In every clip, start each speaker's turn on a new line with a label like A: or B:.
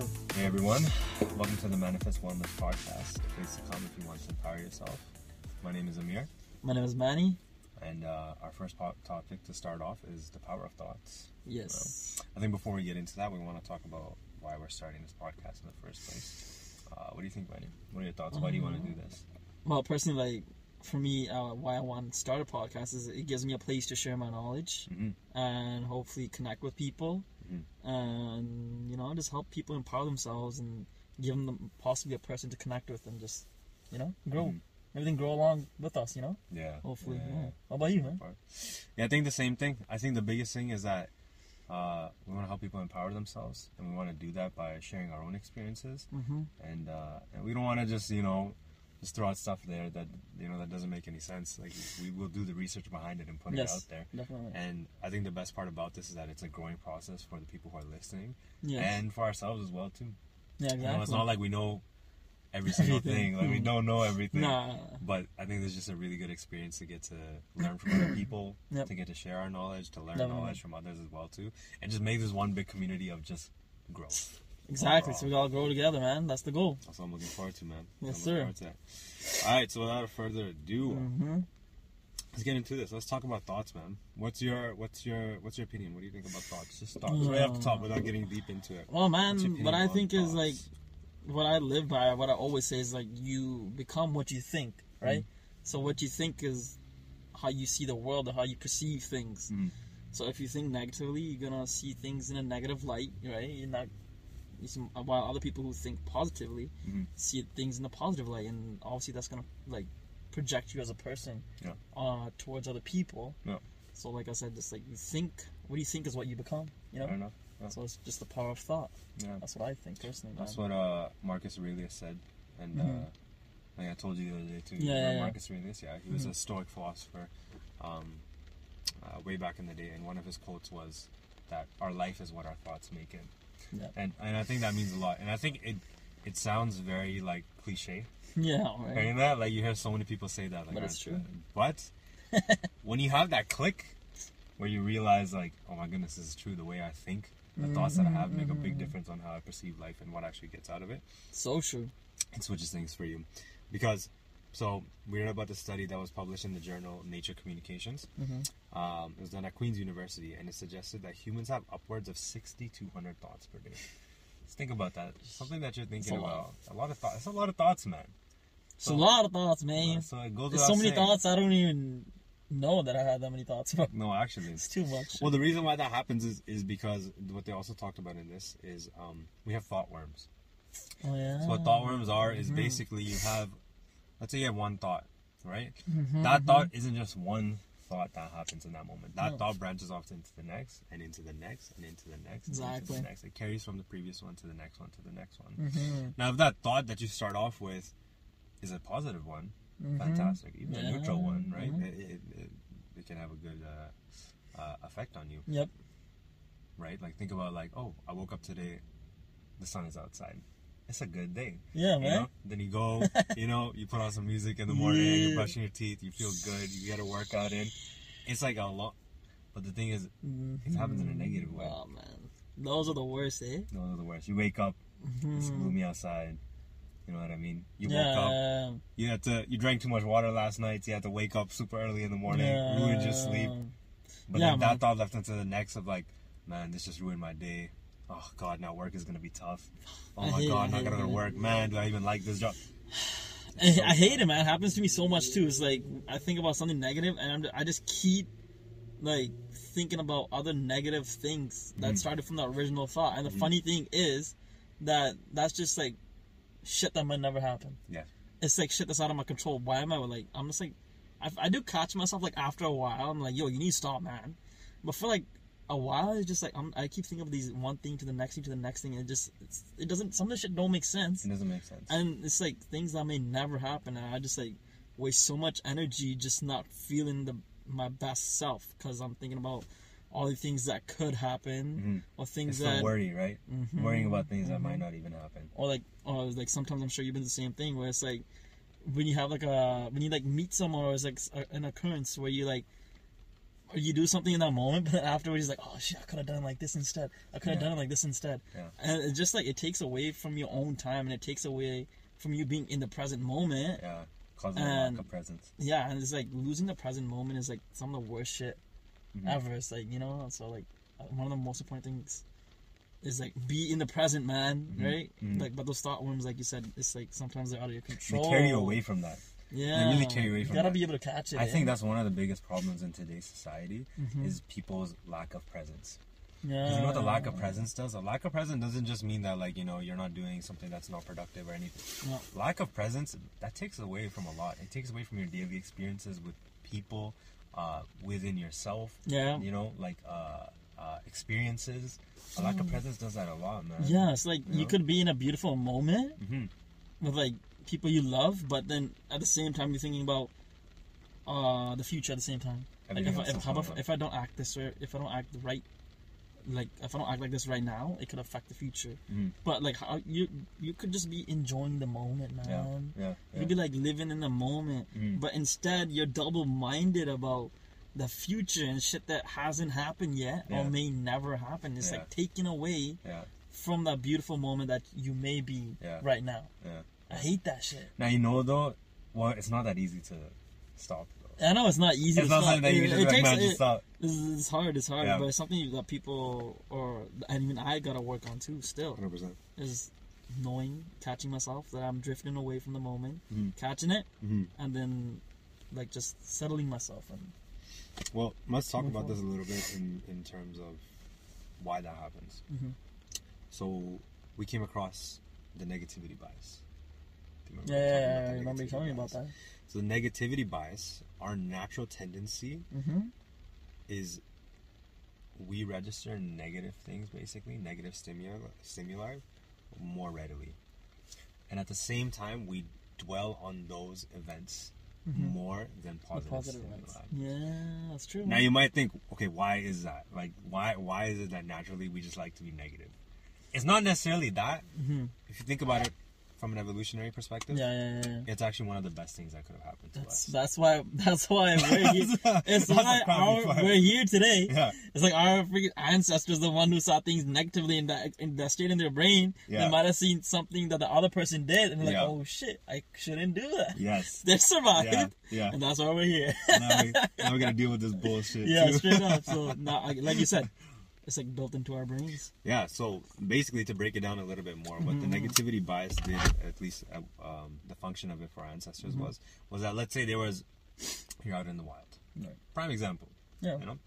A: sir.
B: Hey everyone, welcome to the Manifest Wellness Podcast. A place to come if you want to empower yourself. My name is Amir,
A: My name is Manny.
B: and uh, our first topic to start off is the power of thoughts.
A: Yes.
B: I think before we get into that, we want to talk about why we're starting this podcast in the first place. Uh, what do you think, Manny? What are your thoughts? Why do you want to do this?
A: Well, personally, like for me, uh, why I want to start a podcast is it gives me a place to share my knowledge
B: Mm-hmm.
A: and hopefully connect with people,
B: Mhm.
A: and you know, just help people empower themselves and give them possibly a person to connect with and just you know grow.
B: Mhm.
A: Everything grow along with us, you know.
B: Yeah.
A: Hopefully.
B: Yeah.
A: Yeah. How about you, man?
B: Yeah, I think the same thing. I think the biggest thing is that uh, we want to help people empower themselves, and we want to do that by sharing our own experiences.
A: Mm-hmm.
B: and uh, and we don't want to just you know just throw out stuff there that you know that doesn't make any sense. Like we will do the research behind it and put it out there.
A: Definitely.
B: And I think the best part about this is that it's a growing process for the people who are listening
A: Yeah.
B: and for ourselves as well too.
A: yeah.
B: You
A: Exactly.
B: know, it's not like we know every single thing. Like we
A: Mm.
B: don't know everything.
A: Nah.
B: But I think it's just a really good experience to get to learn from other people,
A: Yep.
B: to get to share our knowledge, to learn
A: Definitely.
B: knowledge from others as well too, and just make this one big community of just growth.
A: Exactly. So we all grow together, man. That's the goal.
B: That's what I'm looking forward to, man.
A: Yes, sir.
B: All right, so without further ado,
A: Mm-hmm.
B: let's get into this. Let's talk about thoughts, man. What's your what's your what's your opinion? What do you think about thoughts? Just thoughts, right off the top, without getting deep into it.
A: Well, man,
B: What's your opinion
A: what I think is like what I live by, what I always say is like you become what you think, right?
B: Mm.
A: So what you think is how you see the world or how you perceive things.
B: Mhm.
A: So if you think negatively, you're gonna see things in a negative light, right? You're not. You see, while other people who think positively
B: Mhm.
A: see things in a positive light, and obviously that's gonna like project you as a person
B: Yeah.
A: uh, towards other people.
B: Yeah.
A: So like I said, just like you think, what do you think is what you become, you know?
B: Fair enough. Yeah.
A: So it's just the power of thought.
B: Yeah.
A: That's what I think personally.
B: That's
A: man.
B: what uh, Marcus Aurelius said, and uh,
A: Mhm.
B: like I told you the other day too.
A: Yeah.
B: Marcus Aurelius, yeah, he was
A: Mhm.
B: a Stoic philosopher, um, uh, way back in the day, and one of his quotes was that our life is what our thoughts make it.
A: Yeah.
B: And and I think that means a lot. And I think it it sounds very like cliche.
A: Yeah, right.
B: Hearing that, like you hear so many people say that, like,
A: But it's
B: "Ah,
A: true."
B: But when you have that click, where you realize, like, oh my goodness, this is true. The way I think, the thoughts that I have make a big
A: Mhm.
B: difference on how I perceive life and what actually gets out of it.
A: So true.
B: It switches things for you, because. So we read about the study that was published in the journal Nature Communications.
A: Mm-hmm.
B: Um, it was done at Queen's University, and it suggested that humans have upwards of 6,200 thoughts per day. Just think about that. Something that you're thinking
A: a lot.
B: about. A lot of thoughts. It's a lot of thoughts, man.
A: It's a lot of thoughts, man.
B: So it goes
A: There's so many
B: saying.
A: thoughts I don't even know that I had that many thoughts.
B: No, actually.
A: It's too much.
B: Well, the reason why that happens is, is because what they also talked about in this is um, we have thought worms.
A: oh yeah.
B: So what thought worms are is
A: Mhm.
B: basically you have, let's say you have one thought, right?
A: Mhm,
B: That
A: mhm.
B: thought isn't just one thought that happens in that moment. That
A: No.
B: thought branches off into the next, and into the next, and into the next, and into the next. It carries from the previous one to the next one to the next one.
A: Mhm,
B: Now, if that thought that you start off with is a positive one,
A: mhm.
B: fantastic. Even a neutral one, right?
A: mhm.
B: It, it, it, it can have a good uh, uh, effect on you.
A: Yep.
B: right? Like think about like, oh, I woke up today, the sun is outside. It's a good day.
A: Yeah,
B: You
A: man.
B: know? Then you go, you know, you put on some music in the morning,
A: Yeah.
B: you're brushing your teeth, you feel good, you get a workout in. It's like a lot. But the thing is, it happens in a negative way.
A: Oh man, those are the worst, eh?
B: those are the worst. You wake up, it's
A: Mhm.
B: gloomy outside. You know what I mean? You
A: yeah.
B: woke up, you had to, you drank too much water last night, so you had to wake up super early in the morning,
A: yeah.
B: ruined your sleep. But
A: Yeah,
B: then
A: man.
B: that thought left into the next of like, man, this just ruined my day. Oh God, now work is gonna be tough. Oh my
A: it,
B: God,
A: I
B: not gonna go to work. Man, do I even like this job?
A: I, I hate it, man. It happens to me so much too. It's like I think about something negative, and I'm, I just keep like thinking about other negative things that
B: Mhm.
A: started from the original thought. And the
B: Mhm.
A: funny thing is that that's just like shit that might never happen.
B: Yeah.
A: It's like shit that's out of my control. Why am I like? I'm just like, I, I do catch myself like after a while. I'm like, yo, you need to stop, man. But for like a while, it's just like I'm, I keep thinking of these one thing to the next thing to the next thing, and it just it's, it doesn't. Some of the shit don't make sense
B: It doesn't make sense.
A: and it's like things that may never happen and i just like waste so much energy just not feeling the my best self because i'm thinking about all the things that could happen
B: Mhm.
A: or things
B: It's
A: that
B: worry, right?
A: Mhm,
B: Worrying about things that
A: mhm.
B: might not even happen.
A: or like or like sometimes i'm sure you've been the same thing where it's like when you have like a when you like meet someone or it's like an occurrence where you like or you do something in that moment, but then afterwards, you're like, oh shit, I could have done it like this instead. I could have
B: Yeah.
A: done it like this instead.
B: Yeah.
A: And it's just like it takes away from your own time, and it takes away from you being in the present moment.
B: Yeah, causing a
A: And-
B: lack of presence.
A: Yeah, and it's like losing the present moment is like some of the worst shit
B: Mhm.
A: ever. It's like you know, so like one of the most important things is like be in the present, man.
B: Mhm.
A: Right?
B: Mhm.
A: Like, but those thought worms, like you said, it's like sometimes they're out of your control.
B: They carry you away from that.
A: Yeah,
B: really carry away
A: you
B: from
A: gotta
B: that.
A: be able to catch it.
B: I think
A: eh?
B: that's one of the biggest problems in today's society
A: Mhm.
B: is people's lack of presence.
A: yeah.
B: you know what the lack of presence does? A lack of presence doesn't just mean that like you know you're not doing something that's not productive or anything.
A: No.
B: Lack of presence that takes away from a lot. It takes away from your daily experiences with people, uh, within yourself.
A: Yeah.
B: You know, like uh, uh, experiences. A lack of presence does that a lot, man.
A: Mm. Yeah, it's like
B: You
A: you could be in a beautiful moment
B: hmm
A: with like people you love, but then at the same time you're thinking about uh the future at the same time. Like if, I, if,
B: that's
A: how
B: going
A: about
B: on.
A: if I don't act this way, if I don't act the right, like if I don't act like this right now, it could affect the future.
B: Mhm.
A: But like how you you could just be enjoying the moment, man.
B: Yeah, yeah,
A: You
B: yeah.
A: could be like living in the moment,
B: Mhm.
A: but instead you're double minded about the future and shit that hasn't happened yet
B: Yeah.
A: or may never happen. It's
B: Yeah.
A: like taken away
B: yeah,
A: from that beautiful moment that you may be right now. I hate that shit.
B: Now you know though, well, it's not that easy to stop. Though.
A: I know it's not easy.
B: It's
A: to
B: not
A: stop.
B: something that you
A: It-
B: can
A: it
B: just be like,
A: takes-
B: just
A: it-
B: stop.
A: It's, hard. It's hard,
B: Yeah.
A: but it's something that people or and even I gotta work on too. Still,
B: Hundred percent.
A: is knowing, catching myself that I'm drifting away from the moment,
B: Mhm.
A: catching it,
B: Mhm.
A: and then like just settling myself and
B: Well, let's talk about this a little bit in, in terms of why that happens.
A: Mhm.
B: So we came across the negativity bias. You
A: yeah, yeah, yeah,
B: about
A: I remember you telling me about that.
B: So the negativity bias, our natural tendency
A: Mm-hmm.
B: is we register negative things, basically negative stimuli, stimuli, more readily, and at the same time we dwell on those events
A: Mhm.
B: more than positive,
A: Positive
B: stimuli.
A: ones. Yeah, that's true.
B: Now you might think, okay, why is that? Like, why why is it that naturally we just like to be negative? It's not necessarily that.
A: Mhm.
B: If you think about it from an evolutionary perspective,
A: Yeah, yeah, yeah. yeah.
B: it's actually one of the best things that could have happened to
A: That's
B: us.
A: that's why that's why we're here. It's why our, we're here today.
B: Yeah.
A: It's like our freaking ancestors, the one who saw things negatively in that in that state in their brain.
B: Yeah.
A: They might have seen something that the other person did, and they're like,
B: Yeah.
A: "Oh shit, I shouldn't do that."
B: Yes.
A: They survived,
B: Yeah. Yeah.
A: and that's why we're here.
B: now, we, now we gotta deal with this bullshit.
A: yeah,
B: too.
A: straight up. So now, like you said, it's like built into our brains.
B: Yeah, so basically, to break it down a little bit more, what the
A: Mm-hmm.
B: negativity bias did, at least uh, um, the function of it for our ancestors
A: Mm-hmm.
B: was, was that let's say there was, you're out in the wild.
A: Right.
B: Prime example,
A: Yeah.
B: you know,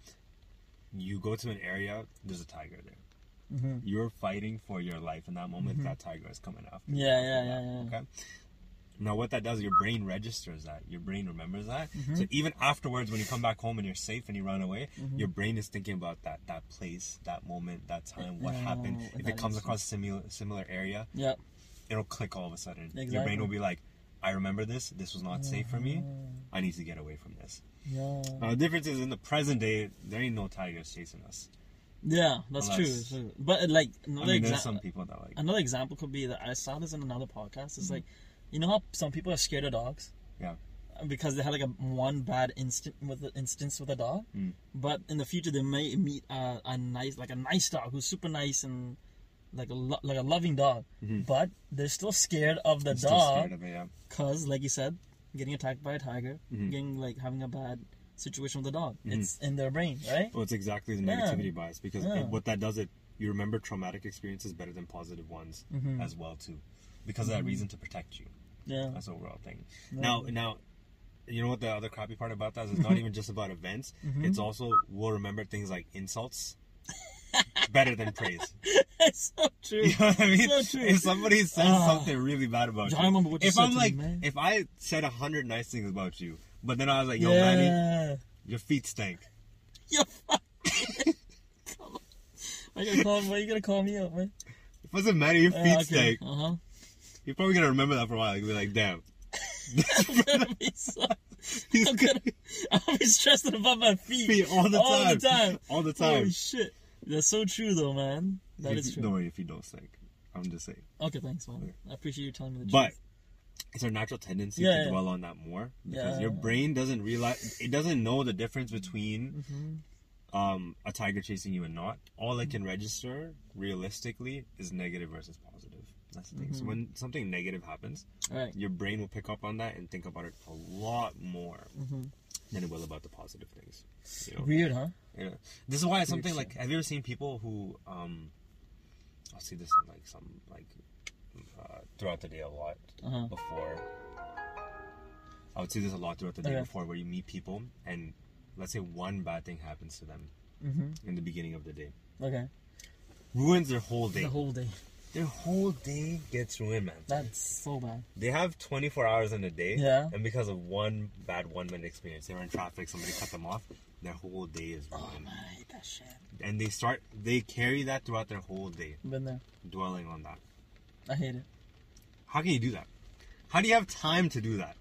B: you go to an area, there's a tiger there.
A: Mhm.
B: You're fighting for your life in that moment. That tiger is coming after. you,
A: Mm-hmm. Yeah,
B: after
A: yeah, yeah, yeah.
B: Okay. Now, what that does, your brain registers that. Your brain remembers that.
A: Mm-hmm.
B: So even afterwards, when you come back home and you're safe and you run away,
A: Mm-hmm.
B: your brain is thinking about that that place, that moment, that time, what
A: Yeah,
B: happened. If it comes across similar similar area,
A: Yep.
B: it'll click all of a sudden. Your brain will be like, "I remember this. This was not safe for me. I need to get away from this."
A: Yeah.
B: Now, the difference is in the present day, there ain't no tigers chasing us.
A: Yeah, that's true.
B: Unless-
A: true. But uh, like
B: I
A: another
B: mean, there's
A: example.
B: some people that like,
A: Another example could be that I saw this in another podcast.
B: Mm-hmm.
A: It's like, you know how some people are scared of dogs
B: yeah,
A: because they had like a one bad instant with the instance with a dog,
B: Mm.
A: but in the future they may meet a, a nice like a nice dog who's super nice and like a lo- like a loving dog, but they're still scared of the
B: I'm Mm-hmm. still
A: dog
B: scared of it. Yeah.
A: because, like you said, getting attacked by a tiger,
B: Mm-hmm.
A: getting like having a bad situation with the dog. It's in their brain, right?
B: Well, it's exactly the
A: Yeah.
B: negativity bias because
A: Yeah.
B: it, what that does, it you remember traumatic experiences better than positive ones
A: Mm-hmm.
B: as well too, because of that reason to protect you.
A: Yeah.
B: That's the overall thing. Now, now, you know what the other crappy part about that is? It's not even just about events.
A: Mm-hmm.
B: It's also we'll remember things like insults better than praise.
A: it's so true.
B: You know what I mean?
A: So true.
B: If somebody says
A: Ah.
B: something really bad about you, I
A: remember what you
B: if
A: said
B: I'm
A: to me,
B: like,
A: man.
B: if I said a hundred nice things about you, but then I was like, yo,
A: yeah.
B: Manny, your feet stink.
A: Yo, fuck. Come on. Why you gonna call? Why you gonna call me up, man?
B: If I said, Manny, your feet stink,
A: Uh huh.
B: You're probably gonna remember that for a while. You'll be like, damn.
A: I'm gonna be so.
B: He's
A: I'm gonna. I'll be stressing about my feet.
B: feet all the
A: all
B: time.
A: All the time.
B: All the
A: Holy
B: time.
A: shit. That's so true, though, man. That
B: If
A: is true.
B: Don't worry if you don't stink. I'm just saying.
A: Okay, thanks, man. I appreciate you telling me the
B: But
A: truth.
B: But it's our natural tendency
A: Yeah,
B: to
A: yeah.
B: dwell on that more because
A: Yeah.
B: your brain doesn't realize it doesn't know the difference between
A: Mm-hmm.
B: um, a tiger chasing you and not. All it can register realistically is negative versus positive. That's the thing.
A: Mm-hmm.
B: So when something negative happens,
A: Right.
B: your brain will pick up on that and think about it a lot more
A: Mhm.
B: than it will about the positive things. You know?
A: Weird, huh?
B: Yeah. This is why it's something like have you ever seen people who um I'll see this in like some like uh, throughout the day a lot
A: Uh-huh.
B: before I would see this a lot throughout the day
A: Okay.
B: before where you meet people and let's say one bad thing happens to them
A: Mm-hmm.
B: in the beginning of the day.
A: Okay.
B: Ruins their whole day.
A: The whole day.
B: Their whole day gets ruined, man.
A: That's so bad.
B: They have 24 hours in a day.
A: Yeah.
B: And because of one bad one minute experience, they were in traffic, somebody cut them off, their whole day is
A: Oh
B: ruined.
A: man, I hate that shit.
B: and they start, they carry that throughout their whole day,
A: Been there.
B: dwelling on that.
A: I hate it.
B: How can you do that? How do you have time to do that?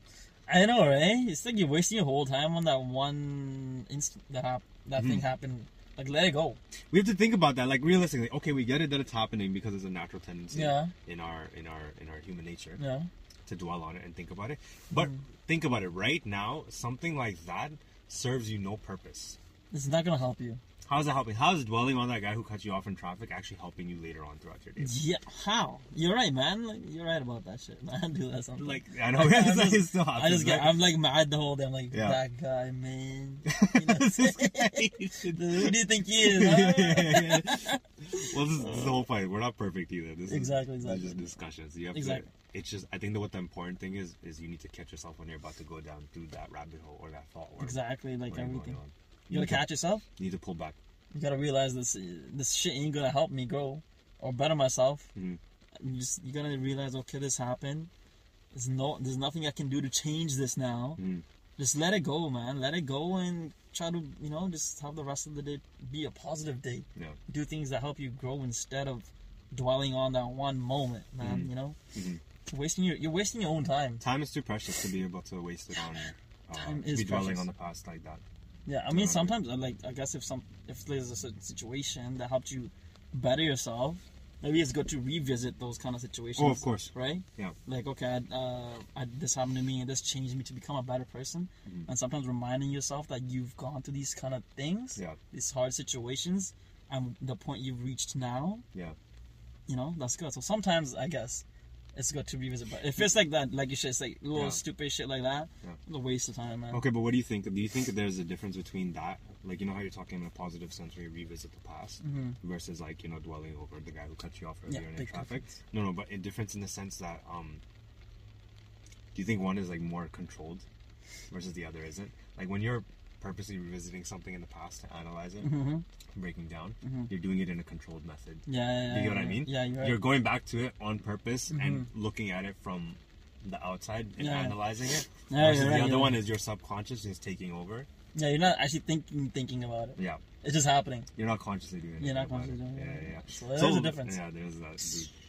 A: I know, right? It's like you're wasting your whole time on that one instant that hap- that
B: Mm-hmm.
A: thing happened. Like let it go.
B: We have to think about that. Like realistically, okay, we get it that it's happening because it's a natural tendency
A: Yeah.
B: in our in our in our human nature
A: Yeah.
B: to dwell on it and think about it. But
A: Mm-hmm.
B: think about it right now. Something like that serves you no purpose.
A: It's not gonna help you.
B: How's it helping? How is dwelling on that guy who cut you off in traffic actually helping you later on throughout your day?
A: Yeah. How? You're right, man. Like, you're right about that shit, man. I do that sometimes.
B: Like I know
A: I,
B: it's
A: just,
B: like still
A: I just get.
B: right?
A: I'm like mad the whole day. I'm like
B: Yeah.
A: that guy, man. You know what I'm
B: This
A: saying?
B: guy, you should-
A: Who do you think he is? huh?
B: well, this is, this is the whole point. We're not perfect either. This
A: Exactly,
B: is,
A: exactly.
B: This is just discussions. You have
A: Exactly.
B: to. It's just. I think that what the important thing is is you need to catch yourself when you're about to go down through that rabbit hole or that thought. Or
A: exactly, like everything. You
B: to-
A: catch yourself.
B: You need to pull back.
A: You gotta realize this. This shit ain't gonna help me grow or better myself.
B: Mhm.
A: You just you gotta realize, okay, this happened. There's no, there's nothing I can do to change this now.
B: Mhm.
A: Just let it go, man. Let it go and try to, you know, just have the rest of the day be a positive day.
B: Yeah.
A: Do things that help you grow instead of dwelling on that one moment, man.
B: Mhm.
A: You know,
B: Mhm.
A: You're wasting your, you're wasting your own time.
B: Time is too precious to be able to waste it on. Uh,
A: Time is
B: be dwelling
A: precious.
B: on the past like that.
A: Yeah, I mean, sometimes like. I guess if some if there's a certain situation that helped you better yourself, maybe it's good to revisit those kind of situations.
B: Oh, of course.
A: right?
B: Yeah.
A: Like, okay, I, uh, I, this happened to me, and this changed me to become a better person.
B: Mm-hmm.
A: And sometimes reminding yourself that you've gone through these kind of things,
B: Yeah.
A: these hard situations, and the point you've reached now,
B: Yeah.
A: you know, that's good. So sometimes I guess it's good to revisit. But if it's like that, like you said, it's like little
B: Yeah.
A: stupid shit like that,
B: Yeah.
A: it's a waste of time, man.
B: Okay, but what do you think? Do you think there's a difference between that, like you know how you're talking in a positive sense where you revisit the past,
A: Mhm.
B: versus like you know dwelling over the guy who cut you off
A: Yeah,
B: earlier in
A: big
B: traffic?
A: difference.
B: No, no, but a difference in the sense that um, do you think one is like more controlled versus the other isn't? Like when you're purposely revisiting something in the past to analyze it,
A: Mm-hmm.
B: breaking down,
A: Mhm.
B: you're doing it in a controlled method.
A: Yeah, yeah, yeah.
B: You get what I mean?
A: Yeah, you're.
B: You're going back to it on purpose and looking at it from the outside and
A: Yeah.
B: analyzing it.
A: Yeah,
B: versus
A: right,
B: the other one
A: right.
B: is your subconscious is taking over.
A: Yeah, you're not actually thinking thinking about it.
B: Yeah.
A: It's just happening.
B: You're not consciously doing it.
A: You're not consciously
B: it.
A: doing it.
B: Yeah, yeah, yeah.
A: So there's a difference.
B: Yeah, there's that.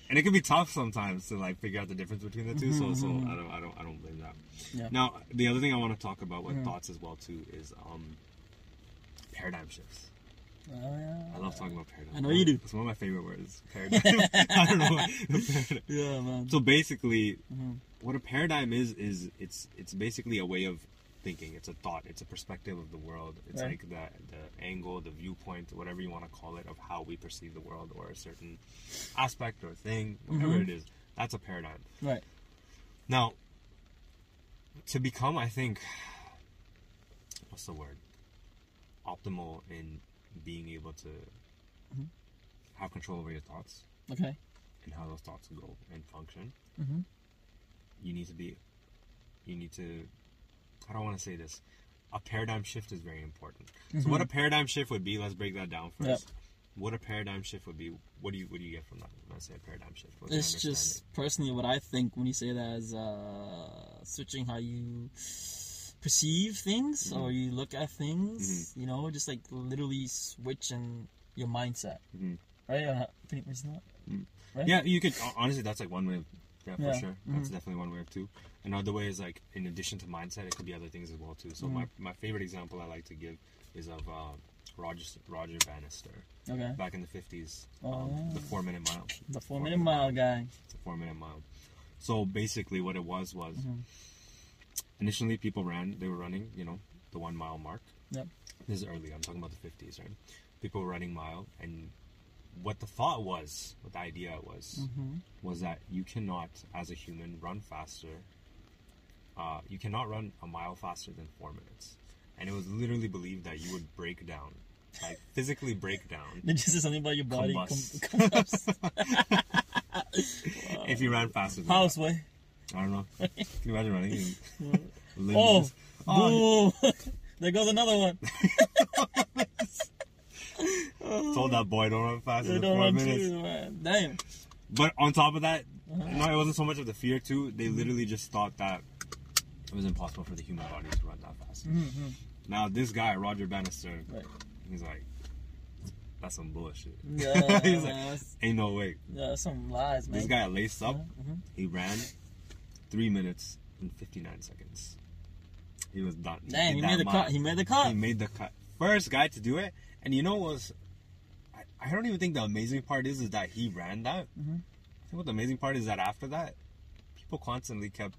B: And it can be tough sometimes to like figure out the difference between the 2 So, so
A: Mhm,
B: I don't, I don't, I don't blame that.
A: Yeah.
B: Now, the other thing I want to talk about with
A: Mhm.
B: thoughts as well too is um, paradigm shifts.
A: Oh, yeah.
B: I love talking about paradigm.
A: I know you do.
B: It's one of my favorite words. Paradigm. I don't know. why.
A: Yeah, man.
B: so basically,
A: Mhm.
B: what a paradigm is is it's it's basically a way of thinking. It's a thought. It's a perspective of the world. It's
A: Right.
B: like the the angle, the viewpoint, whatever you want to call it, of how we perceive the world or a certain aspect or thing, whatever
A: Mhm.
B: it is. That's a paradigm.
A: Right.
B: Now, to become, I think, what's the word? Optimal in being able to
A: Mhm.
B: have control over your thoughts
A: Okay.
B: and how those thoughts go and function.
A: Mm-hmm.
B: you need to be you need to I don't want to say this. A paradigm shift is very important. So what a paradigm shift would be, let's break that down
A: Mm-hmm. Yep.
B: first. What a paradigm shift would be, what do you what do you get from that when I say a paradigm shift?
A: It's just personally what I think when you say that is uh, switching how you perceive things
B: Mm-hmm.
A: or you look at things. You know, just like literally switching your mindset.
B: Mhm.
A: Right? Uh, pretty much not.
B: Mm.
A: Right?
B: Yeah, you could honestly that's like one way of yeah, for
A: Yeah.
B: sure. That's
A: Mhm.
B: definitely one way of two. Another way is like in addition to mindset, it could be other things as well too. So
A: Mm-hmm.
B: my, my favorite example I like to give is of uh, Roger Roger Bannister
A: Okay.
B: back in the fifties,
A: Oh,
B: um,
A: yeah.
B: the four minute mile.
A: The four minute mile guy.
B: the four minute mile. So basically, what it was was
A: Mhm.
B: initially people ran. They were running, you know, the one mile mark.
A: Yep.
B: This is early. I'm talking about the 50s, right? People were running mile, and what the thought was, what the idea was,
A: Mm-hmm.
B: was that you cannot, as a human, run faster. Uh, you cannot run a mile faster than four minutes, and it was literally believed that you would break down, like physically break down,
A: Did you say something about your body?
B: Combust.
A: Com-
B: if you ran faster. Than
A: House
B: that.
A: way.
B: I don't know. Can you imagine running?
A: Oh,
B: oh,
A: there goes another one.
B: Told that boy don't run faster than four minutes.
A: too. Damn.
B: But on top of that,
A: Uh-huh.
B: no, it wasn't so much of the fear too. They literally just thought that it was impossible for the human body to run that fast.
A: Mm-hmm.
B: Now this guy, Roger Bannister,
A: Right.
B: he's like, that's some bullshit.
A: Yeah,
B: he's like, ain't no way.
A: yeah, that's some lies, man.
B: This guy laced up.
A: Mhm.
B: He ran three minutes and fifty nine seconds. He was done.
A: Damn,
B: did
A: he made the
B: mile.
A: cut. He made the cut.
B: He made the cut. First guy to do it. And you know what was I, don't even think the amazing part is is that he ran that.
A: Mhm.
B: I think what the amazing part is that after that, people constantly kept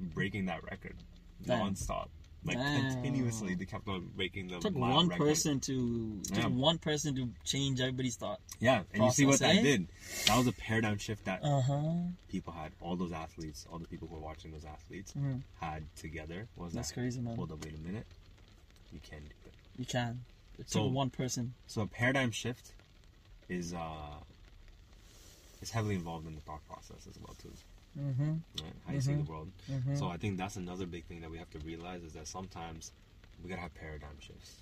B: breaking that record.
A: Damn.
B: Non-stop. Like
A: Damn.
B: continuously they kept on breaking the
A: took one
B: record.
A: person to
B: Yeah.
A: one person to change everybody's thought.
B: Yeah, and you see what that
A: eh?
B: did. That was a paradigm shift that
A: Uh huh.
B: people had. All those athletes, all the people who were watching those athletes
A: Mhm.
B: had together. What was
A: That's
B: that?
A: crazy, man.
B: Hold up, wait a minute. You can do it.
A: You can. It
B: So-
A: took one person.
B: So a paradigm shift is uh is heavily involved in the thought process as well too.
A: Mm-hmm.
B: Right? How you see the world.
A: Mhm.
B: So I think that's another big thing that we have to realize is that sometimes we gotta have paradigm shifts.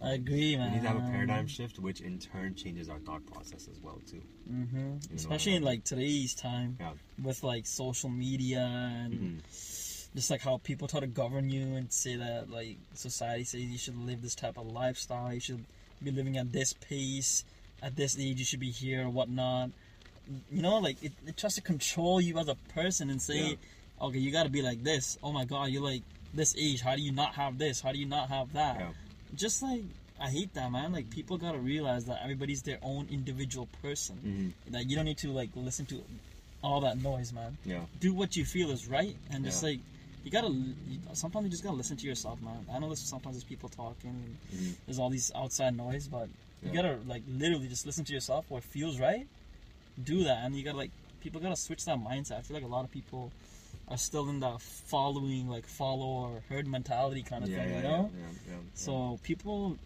A: I agree, man.
B: We need to have a paradigm shift, which in turn changes our thought process as well too.
A: Mm-hmm.
B: know
A: Especially in like today's time
B: Yeah.
A: with like social media and
B: Mhm.
A: just like how people try to govern you and say that like society says you should live this type of lifestyle, you should be living at this pace, at this age you should be here or whatnot. You know, like it, it tries to control you as a person and say,
B: Yeah.
A: okay, you got to be like this. Oh my God, you're like this age. How do you not have this? How do you not have that?
B: Yeah.
A: Just like I hate that, man. Like people gotta realize that everybody's their own individual person.
B: Mhm.
A: That you don't need to like listen to all that noise, man.
B: Yeah.
A: Do what you feel is right, and just
B: Yeah.
A: like you gotta. Sometimes you just gotta listen to yourself, man. I know this. Sometimes there's people talking, and
B: Mhm.
A: there's all these outside noise, but you
B: Yeah.
A: gotta like literally just listen to yourself. What feels right, do that, and you gotta like people gotta switch that mindset. I feel like a lot of people are still in that following, like follow or herd mentality kind of
B: Yeah,
A: thing,
B: yeah,
A: you
B: yeah,
A: know.
B: yeah, yeah, yeah.
A: So people,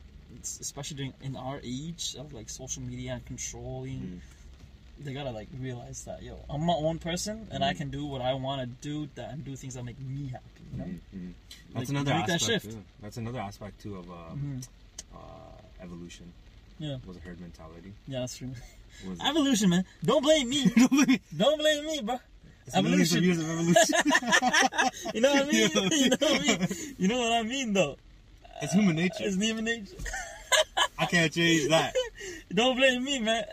A: especially during in our age of like social media and controlling,
B: Mm.
A: they gotta like realize that yo, I'm my own person and I
B: Mhm.
A: can do what I want to do that and do things that make me happy. You know?
B: Mhm, mhm.
A: Like,
B: That's another
A: make that
B: aspect.
A: shift.
B: too. That's another aspect too of uh,
A: Mhm.
B: uh, evolution.
A: Yeah.
B: Was a herd mentality.
A: Yeah, that's true.
B: Was
A: Evolution, man. Don't blame me.
B: Don't
A: blame me, bro.
B: It's
A: Evolution.
B: years of evolution.
A: You know what I mean? You know what I mean? You know what I mean, though.
B: it's human nature.
A: It's human nature.
B: I can't change that.
A: Don't blame me, man.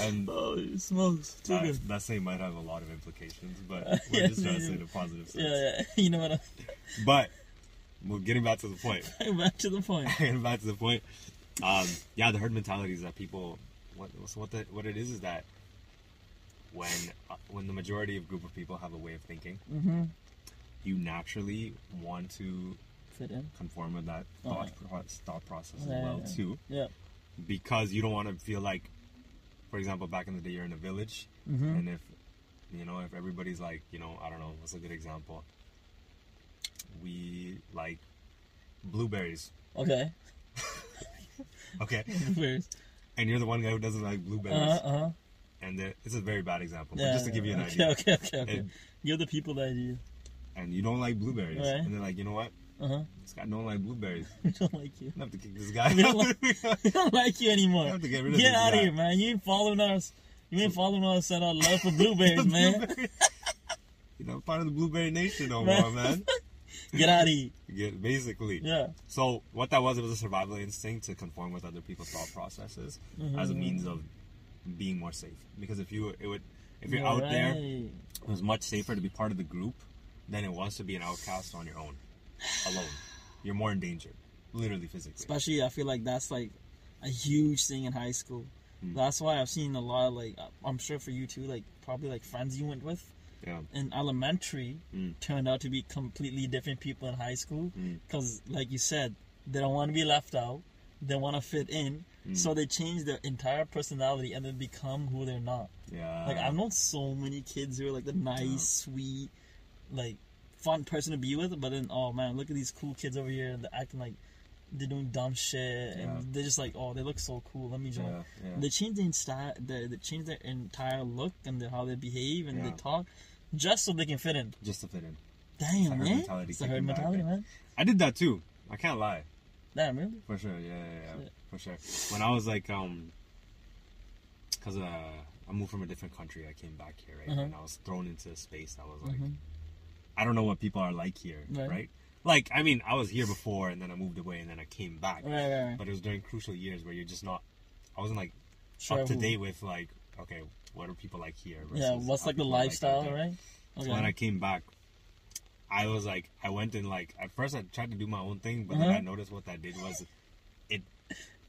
B: And
A: oh, it smokes. Too
B: that,
A: good.
B: that saying might have a lot of implications, but
A: Uh,
B: we're
A: yeah,
B: just trying to say it in a positive sense.
A: Yeah, yeah. You know what? I,
B: But we're getting back to the point.
A: back to the point.
B: getting back to the point. Um, yeah, the herd mentality is that people. What so what the what it is is that when uh, when the majority of group of people have a way of thinking,
A: Mm-hmm.
B: you naturally want to
A: Fit in.
B: conform with that
A: Oh,
B: thought, pro- thought process as well
A: yeah.
B: too,
A: Yeah.
B: because you don't want to feel like, for example, back in the day, you're in a village,
A: Mm-hmm.
B: and if you know if everybody's like, you know, I don't know, what's a good example? We like blueberries,
A: Okay.
B: Okay, and you're the one guy who doesn't like blueberries,
A: Uh-huh, uh-huh.
B: and it's a very bad example, but
A: Yeah,
B: just to give you an
A: okay,
B: idea,
A: Okay, okay, okay.
B: And-
A: Give the people the idea.
B: and you don't like blueberries,
A: Right.
B: and they're like, you know what,
A: Uh-huh.
B: this guy don't like blueberries.
A: We don't like you.
B: I have to kick this guy.
A: We don't like- We don't like you anymore.
B: I have to get rid of
A: Get out of here, man. You ain't following us. You ain't following us and our love for blueberries, man.
B: You're not part of the blueberry nation no more, man.
A: Get out of here.
B: Get basically.
A: Yeah.
B: So what that was, it was a survival instinct to conform with other people's thought processes as a
A: Mm-hmm.
B: means of being more safe. Because if you it would if you're out there, it was much safer to be part of the group than it was to be an outcast on your own, alone. You're more endangered, literally physically.
A: Especially, I feel like that's like a huge thing in high school.
B: Mm.
A: That's why I've seen a lot. Of, like I'm sure for you too. Like probably like friends you went with
B: Yeah.
A: in elementary
B: Mm.
A: turned out to be completely different people in high school.
B: Mm.
A: Because like you said, they don't want to be left out. They want to fit in.
B: Mm.
A: So they change their entire personality and then become who they're not.
B: Yeah.
A: Like I've known so many kids who are like the nice, sweet, like fun person to be with, but then oh man, look at these cool kids over here and they're acting like they're doing dumb shit and
B: Yeah.
A: they're just like oh they look so cool. Let me join.
B: Yeah. Yeah.
A: They change their style, they, they change their entire look and the, how they behave and they talk, just so they can fit in.
B: Just to fit in.
A: Damn
B: herd
A: man,
B: mentality
A: it's the herd
B: back,
A: mentality, man.
B: I did that too. I can't lie.
A: Damn, really?
B: For sure. Yeah. Yeah. yeah. For sure. When I was like, um, cause uh, I moved from a different country. I came back here, right?
A: Uh-huh.
B: And I was thrown into a space that was like,
A: Mhm.
B: I don't know what people are like here,
A: Right.
B: right? Like, I mean, I was here before, and then I moved away, and then I came back.
A: Right, right, right.
B: But it was during crucial years where you're just not. I wasn't like
A: Sure,
B: up to
A: who-
B: date with like, okay, what are people like here?
A: Yeah, what's like the
B: people are out
A: lifestyle,
B: there.
A: right?
B: So when I came back, I was like, I went and like, at first I tried to do my own thing, but then
A: Uh-huh.
B: I noticed what that did was, it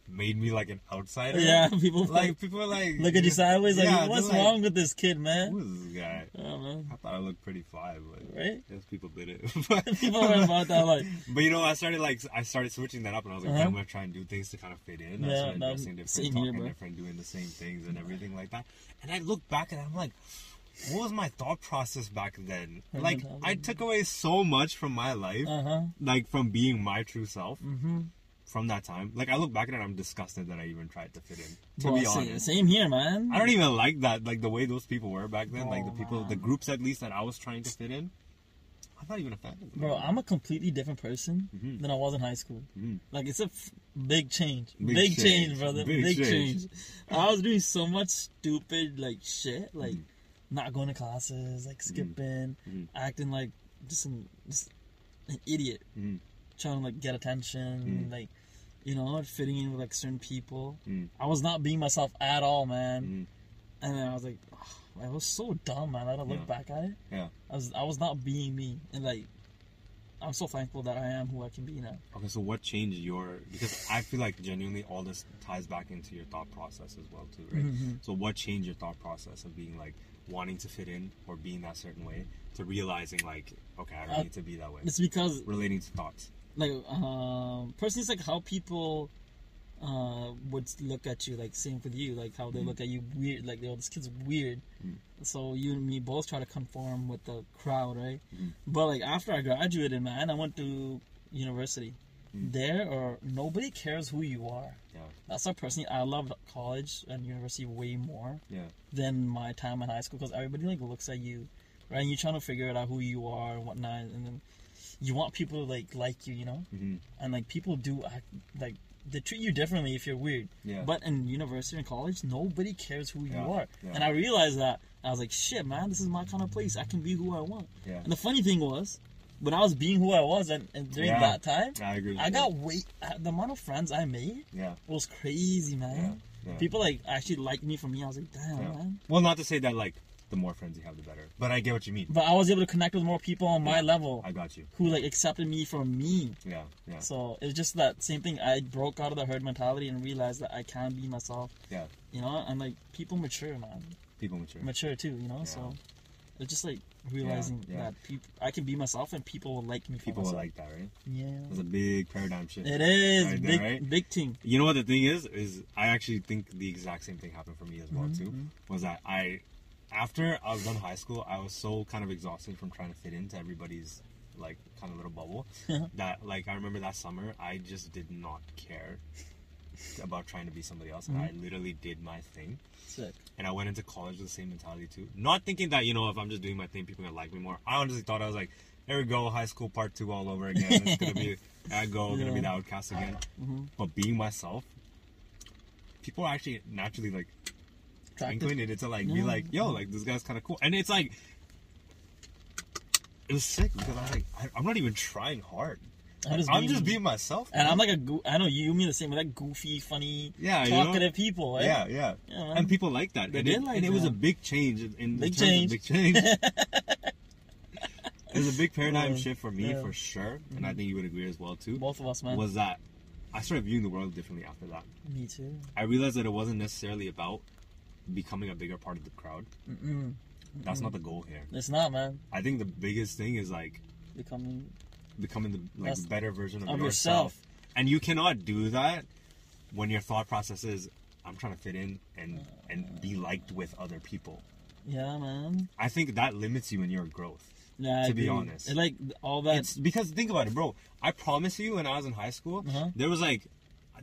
B: made me like an outsider.
A: yeah, people
B: Like people were like,
A: look at you sideways like,
B: Yeah,
A: what's
B: they're like,
A: wrong with this kid, man?
B: Who is this guy?
A: Oh man,
B: I thought I looked pretty fly, but
A: right?
B: yes, people did it.
A: People are about that, like,
B: But you know, I started like I started switching that up, and I was like,
A: Uh-huh.
B: I'm gonna try and do things to kind of fit in. I
A: Yeah,
B: started
A: that-
B: dressing different, talking
A: here,
B: different, doing the same things and everything like that. And I look back and I'm like, what was my thought process back then? Like. I took away so much from my life,
A: uh huh,
B: like from being my true self
A: mm-hmm.
B: From that time. Like I look back at it, I'm disgusted that I even tried to fit in. To
A: Bro,
B: be
A: same,
B: honest.
A: same here, man.
B: I don't even like that, like the way those people were back then, like the
A: Oh,
B: people, the groups at least that I was trying to fit in. I'm not even a fan of them.
A: Bro, I'm a completely different person
B: Mhm.
A: than I was in high school.
B: Mhm.
A: Like it's a f- big change,
B: Big
A: big, change,
B: change.
A: brother,
B: Big
A: big,
B: change.
A: change. I was doing so much stupid like shit, like
B: Mhm.
A: not going to classes, like skipping,
B: Mhm.
A: acting like just an, just an idiot,
B: Mhm.
A: trying to like get attention, like you know, fitting in with like certain people.
B: Mhm.
A: I was not being myself at all, man.
B: Mhm.
A: And then I was like, oh, I was so dumb, man. I don't look
B: Yeah.
A: back at it.
B: Yeah.
A: I was I was not being me, and like I'm so thankful that I am who I can be now.
B: Okay, so what changed your? Because I feel like genuinely all this ties back into your thought process as well too, right?
A: Mhm.
B: So what changed your thought process of being like wanting to fit in or being that certain way to realizing like, okay, I don't
A: Uh,
B: need to be that way.
A: It's because
B: Relating to thoughts.
A: Like um personally it's like how people uh would look at you like same with you like how they
B: Mhm.
A: look at you weird like yo this kid's weird
B: Mhm.
A: so you and me both try to conform with the crowd right
B: Mhm.
A: but like after i graduated man i went to university
B: Mhm.
A: there or nobody cares who you are
B: Yeah.
A: that's why personally i love college and university way more
B: Yeah.
A: than my time in high school because everybody like looks at you right and you're trying to figure out who you are and whatnot and then you want people to like like you you know
B: hmm
A: and like people do act like they treat you differently if you're weird.
B: Yeah.
A: But in university and college, nobody cares who
B: Yeah,
A: you are.
B: yeah.
A: And I realized that I was like, shit, man, this is my kind of place. I can be who I want.
B: yeah.
A: And the funny thing was, when I was being who I was, and, and during
B: Yeah.
A: that time,
B: I agree.
A: I got way uh, the amount of friends I made
B: Yeah.
A: was crazy, man.
B: Yeah.
A: People like actually liked me for me. I was like, damn, man.
B: Well, not to say that like the more friends you have, the better. But I get what you mean.
A: But I was able to connect with more people on my level
B: I got you.
A: who like accepted me for me.
B: Yeah. Yeah.
A: So it's just that same thing. I broke out of the herd mentality and realized that I can be myself.
B: Yeah.
A: You know, and like people mature, man,
B: People mature.
A: mature too. You know,
B: Yeah.
A: so it's just like realizing
B: yeah.
A: that people, I can be myself and people will like me.
B: People will like that, right?
A: Yeah.
B: That's a big paradigm shift.
A: It is
B: Right there,
A: big,
B: right?
A: big thing.
B: You know what the thing is? Is I actually think the exact same thing happened for me as well
A: Mhm,
B: too. Was that I, after I was done high school, I was so kind of exhausted from trying to fit into everybody's like kind of little bubble that like I remember that summer I just did not care about trying to be somebody else, and I literally did my thing.
A: Sick.
B: And I went into college with the same mentality too. Not thinking that, you know, if I'm just doing my thing, people are gonna like me more. I honestly thought I was like, there we go, high school part two all over again. It's gonna be I go, gonna be the outcast again.
A: Mhm.
B: But being myself, people are actually naturally like. Inclinated to like be like, yo, like this guy's kind of cool, and it's like. It was sick because I was like, I, I'm not even trying hard.
A: I'm just
B: I'm
A: being-
B: just being myself.
A: And
B: man.
A: I'm like a, goo- I know you mean the same, with like goofy, funny,
B: Yeah, you know?
A: talkative people. Right?
B: yeah, yeah,
A: Yeah,
B: and people like that.
A: They
B: and
A: did
B: it,
A: like
B: and it was a big change in, in
A: Big change.
B: big change. it was a big paradigm
A: Yeah.
B: shift for me
A: Yeah.
B: for sure, and I mm-hmm. think you would agree as well too.
A: Both of us, man.
B: Was that I started viewing the world differently after that.
A: Me too.
B: I realized that it wasn't necessarily about becoming a bigger part of the crowd.
A: Mm-mm.
B: That's not the goal here.
A: It's not, man.
B: I think the biggest thing is like
A: Becoming
B: becoming the like
A: That's-
B: better version of,
A: of
B: yourself.
A: yourself.
B: And you cannot do that when your thought process is I'm trying to fit in and and be liked with other people.
A: yeah, man.
B: I think that limits you in your growth.
A: Yeah, I
B: To be
A: agree.
B: honest.
A: It, like all that.
B: It's because think about it, bro. I promise you, when I was in high school,
A: Uh-huh.
B: there was like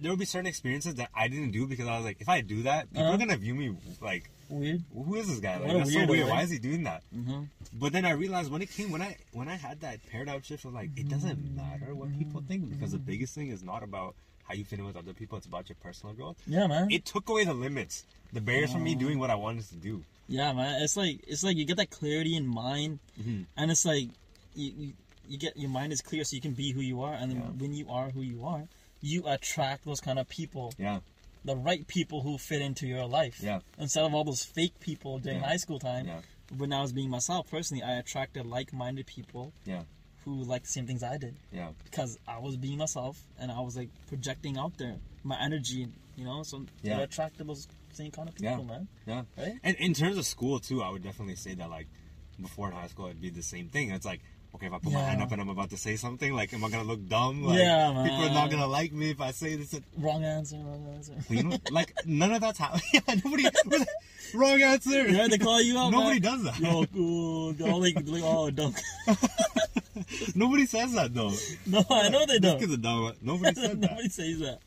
B: there would be certain experiences that I didn't do because I was like, if I do that, people
A: Uh-huh.
B: are gonna view me like,
A: weird.
B: who is this guy? Like that's so weird. Why is he doing that?
A: Mm-hmm.
B: But then I realized when it came when I when I had that paradigm shift of like it doesn't matter what people think because the biggest thing is not about how you fit in with other people, it's about your personal growth.
A: Yeah, man.
B: It took away the limits, the barriers from me doing what I wanted to do.
A: yeah, man. It's like it's like you get that clarity in mind,
B: Mhm.
A: and it's like you, you you get your mind is clear, so you can be who you are, and then
B: Yeah.
A: when you are who you are, you attract those kind of people,
B: Yeah,
A: the right people who fit into your life.
B: Yeah.
A: Instead of all those fake people during
B: Yeah.
A: high school time.
B: yeah,
A: When I was being myself personally, I attracted like-minded people
B: yeah,
A: who liked the same things I did.
B: yeah.
A: because I was being myself and I was like projecting out there my energy, you know. So
B: Yeah.
A: it attracted those same kind of
B: Yeah.
A: people, man.
B: Yeah.
A: Right?
B: And in terms of school too, I would definitely say that like before in high school it'd be the same thing. It's like, okay, if I put my
A: Yeah.
B: hand up and I'm about to say something, like am I gonna look dumb? Like
A: Yeah,
B: people are not gonna like me if I say this.
A: Wrong answer. Wrong answer.
B: You know, like none of that's happening. yeah, nobody wrong answer.
A: yeah, they call you out.
B: Nobody
A: man.
B: does that.
A: Yo, cool. All like, like, oh, don't.
B: Nobody says that though.
A: no, I know they don't.
B: a dumb. Nobody said that.
A: Nobody says that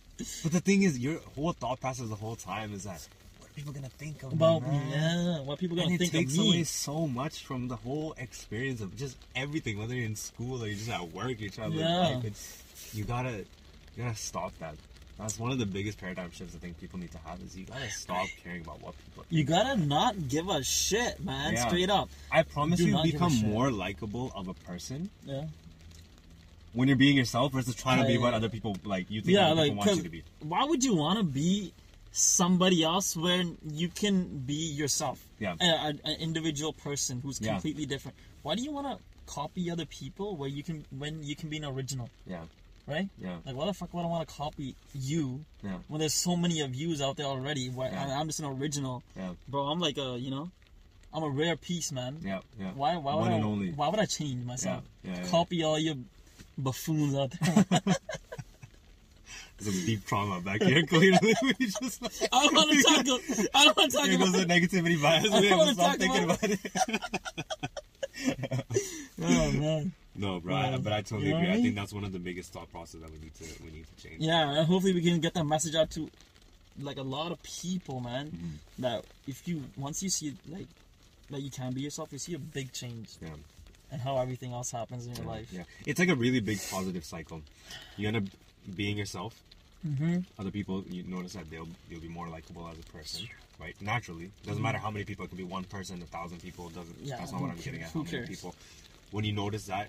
B: But the thing is, your whole thought process the whole time is that people gonna think of
A: about
B: me?
A: Yeah, what people gonna
B: and
A: think of me?
B: It takes away so much from the whole experience of just everything, whether you're in school or you're just at work, you're trying to live
A: Yeah.
B: life. It's, you gotta, you gotta stop that. That's one of the biggest paradigm shifts I think people need to have is you gotta stop caring about what people.
A: You gotta not give a shit, man.
B: Yeah.
A: Straight up.
B: I promise you,
A: a
B: become more likable of a person
A: Yeah.
B: when you're being yourself versus trying to be what other people like you think
A: yeah,
B: other
A: like,
B: people want you to be.
A: why would you want to be somebody else when you can be yourself?
B: Yeah.
A: An individual person who's
B: Yeah.
A: completely different. Why do you want to copy other people where you can when you can be an original,
B: Yeah,
A: right?
B: yeah,
A: Like, why the fuck would I want to copy you
B: yeah,
A: when there's so many of yous out there already? Where
B: Yeah.
A: I- I'm just an original,
B: yeah,
A: bro. I'm like a, you know, I'm a rare piece, man.
B: yeah, yeah.
A: Why? Why would
B: One
A: I?
B: and only.
A: Why would I change myself?
B: Yeah, yeah.
A: Copy all your buffoons out there.
B: There's some deep trauma back here. Clearly, we just.
A: I don't want to talk. ab- I don't want to talk about.
B: the negativity bias.
A: I don't
B: have
A: wanna talk
B: thinking
A: about
B: about it.
A: Oh man.
B: No, bro, I, but I totally
A: You know
B: agree.
A: I
B: I think that's one of the biggest thought processes that we need to we need to change.
A: Yeah, and hopefully we can get that message out to like a lot of people, man.
B: Mm-hmm.
A: That if you once you see like that you can be yourself, you see a big change
B: Yeah,
A: and how everything else happens in your
B: yeah,
A: life.
B: yeah. It's like a really big positive cycle. You end up being yourself.
A: Mm-hmm.
B: Other people, you notice that they'll you'll be more likable as a person, right? Naturally, doesn't matter how many people. It could be one person, a thousand people. Doesn't.
A: Yeah,
B: that's not what I'm getting at. How many
A: cares?
B: people? When you notice that,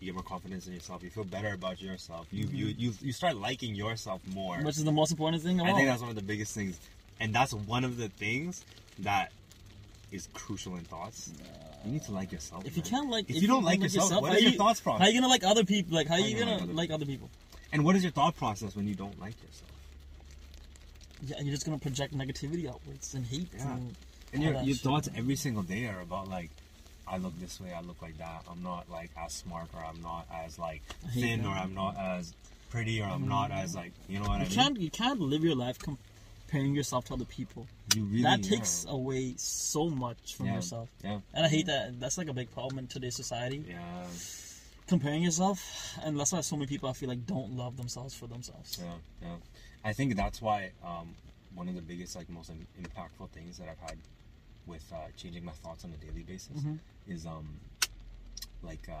B: you get more confidence in yourself. You feel better about yourself. You you you you start liking yourself more.
A: Which is the most important thing of
B: I
A: all.
B: think that's one of the biggest things, and that's one of the things that is crucial in thoughts. You need to like yourself.
A: if you can't like,
B: if, you don't like yourself, what
A: how
B: is your
A: you-
B: thoughts
A: How
B: are
A: you gonna like other people? Like how,
B: How
A: you
B: you
A: gonna
B: gonna
A: like other people?
B: And what is your thought process when you don't like yourself?
A: Yeah, you're just gonna project negativity outwards and hate.
B: Yeah.
A: And,
B: And your your thoughts every single day are about like, I look this way, I look like that. I'm not like as smart, or I'm not as like thin,
A: that.
B: or I'm not as pretty, or I'm not as like you know what I
A: You
B: mean.
A: can't you can't live your life comparing yourself to other people.
B: You really
A: that takes
B: yeah.
A: away so much from
B: yeah.
A: yourself.
B: Yeah,
A: And I hate that. That's like a big problem in today's society.
B: yeah,
A: Comparing yourself, and that's why so many people I feel like don't love themselves for themselves.
B: yeah, yeah. I think that's why um, one of the biggest, like, most impactful things that I've had with uh, changing my thoughts on a daily basis
A: Mhm.
B: is um, like uh,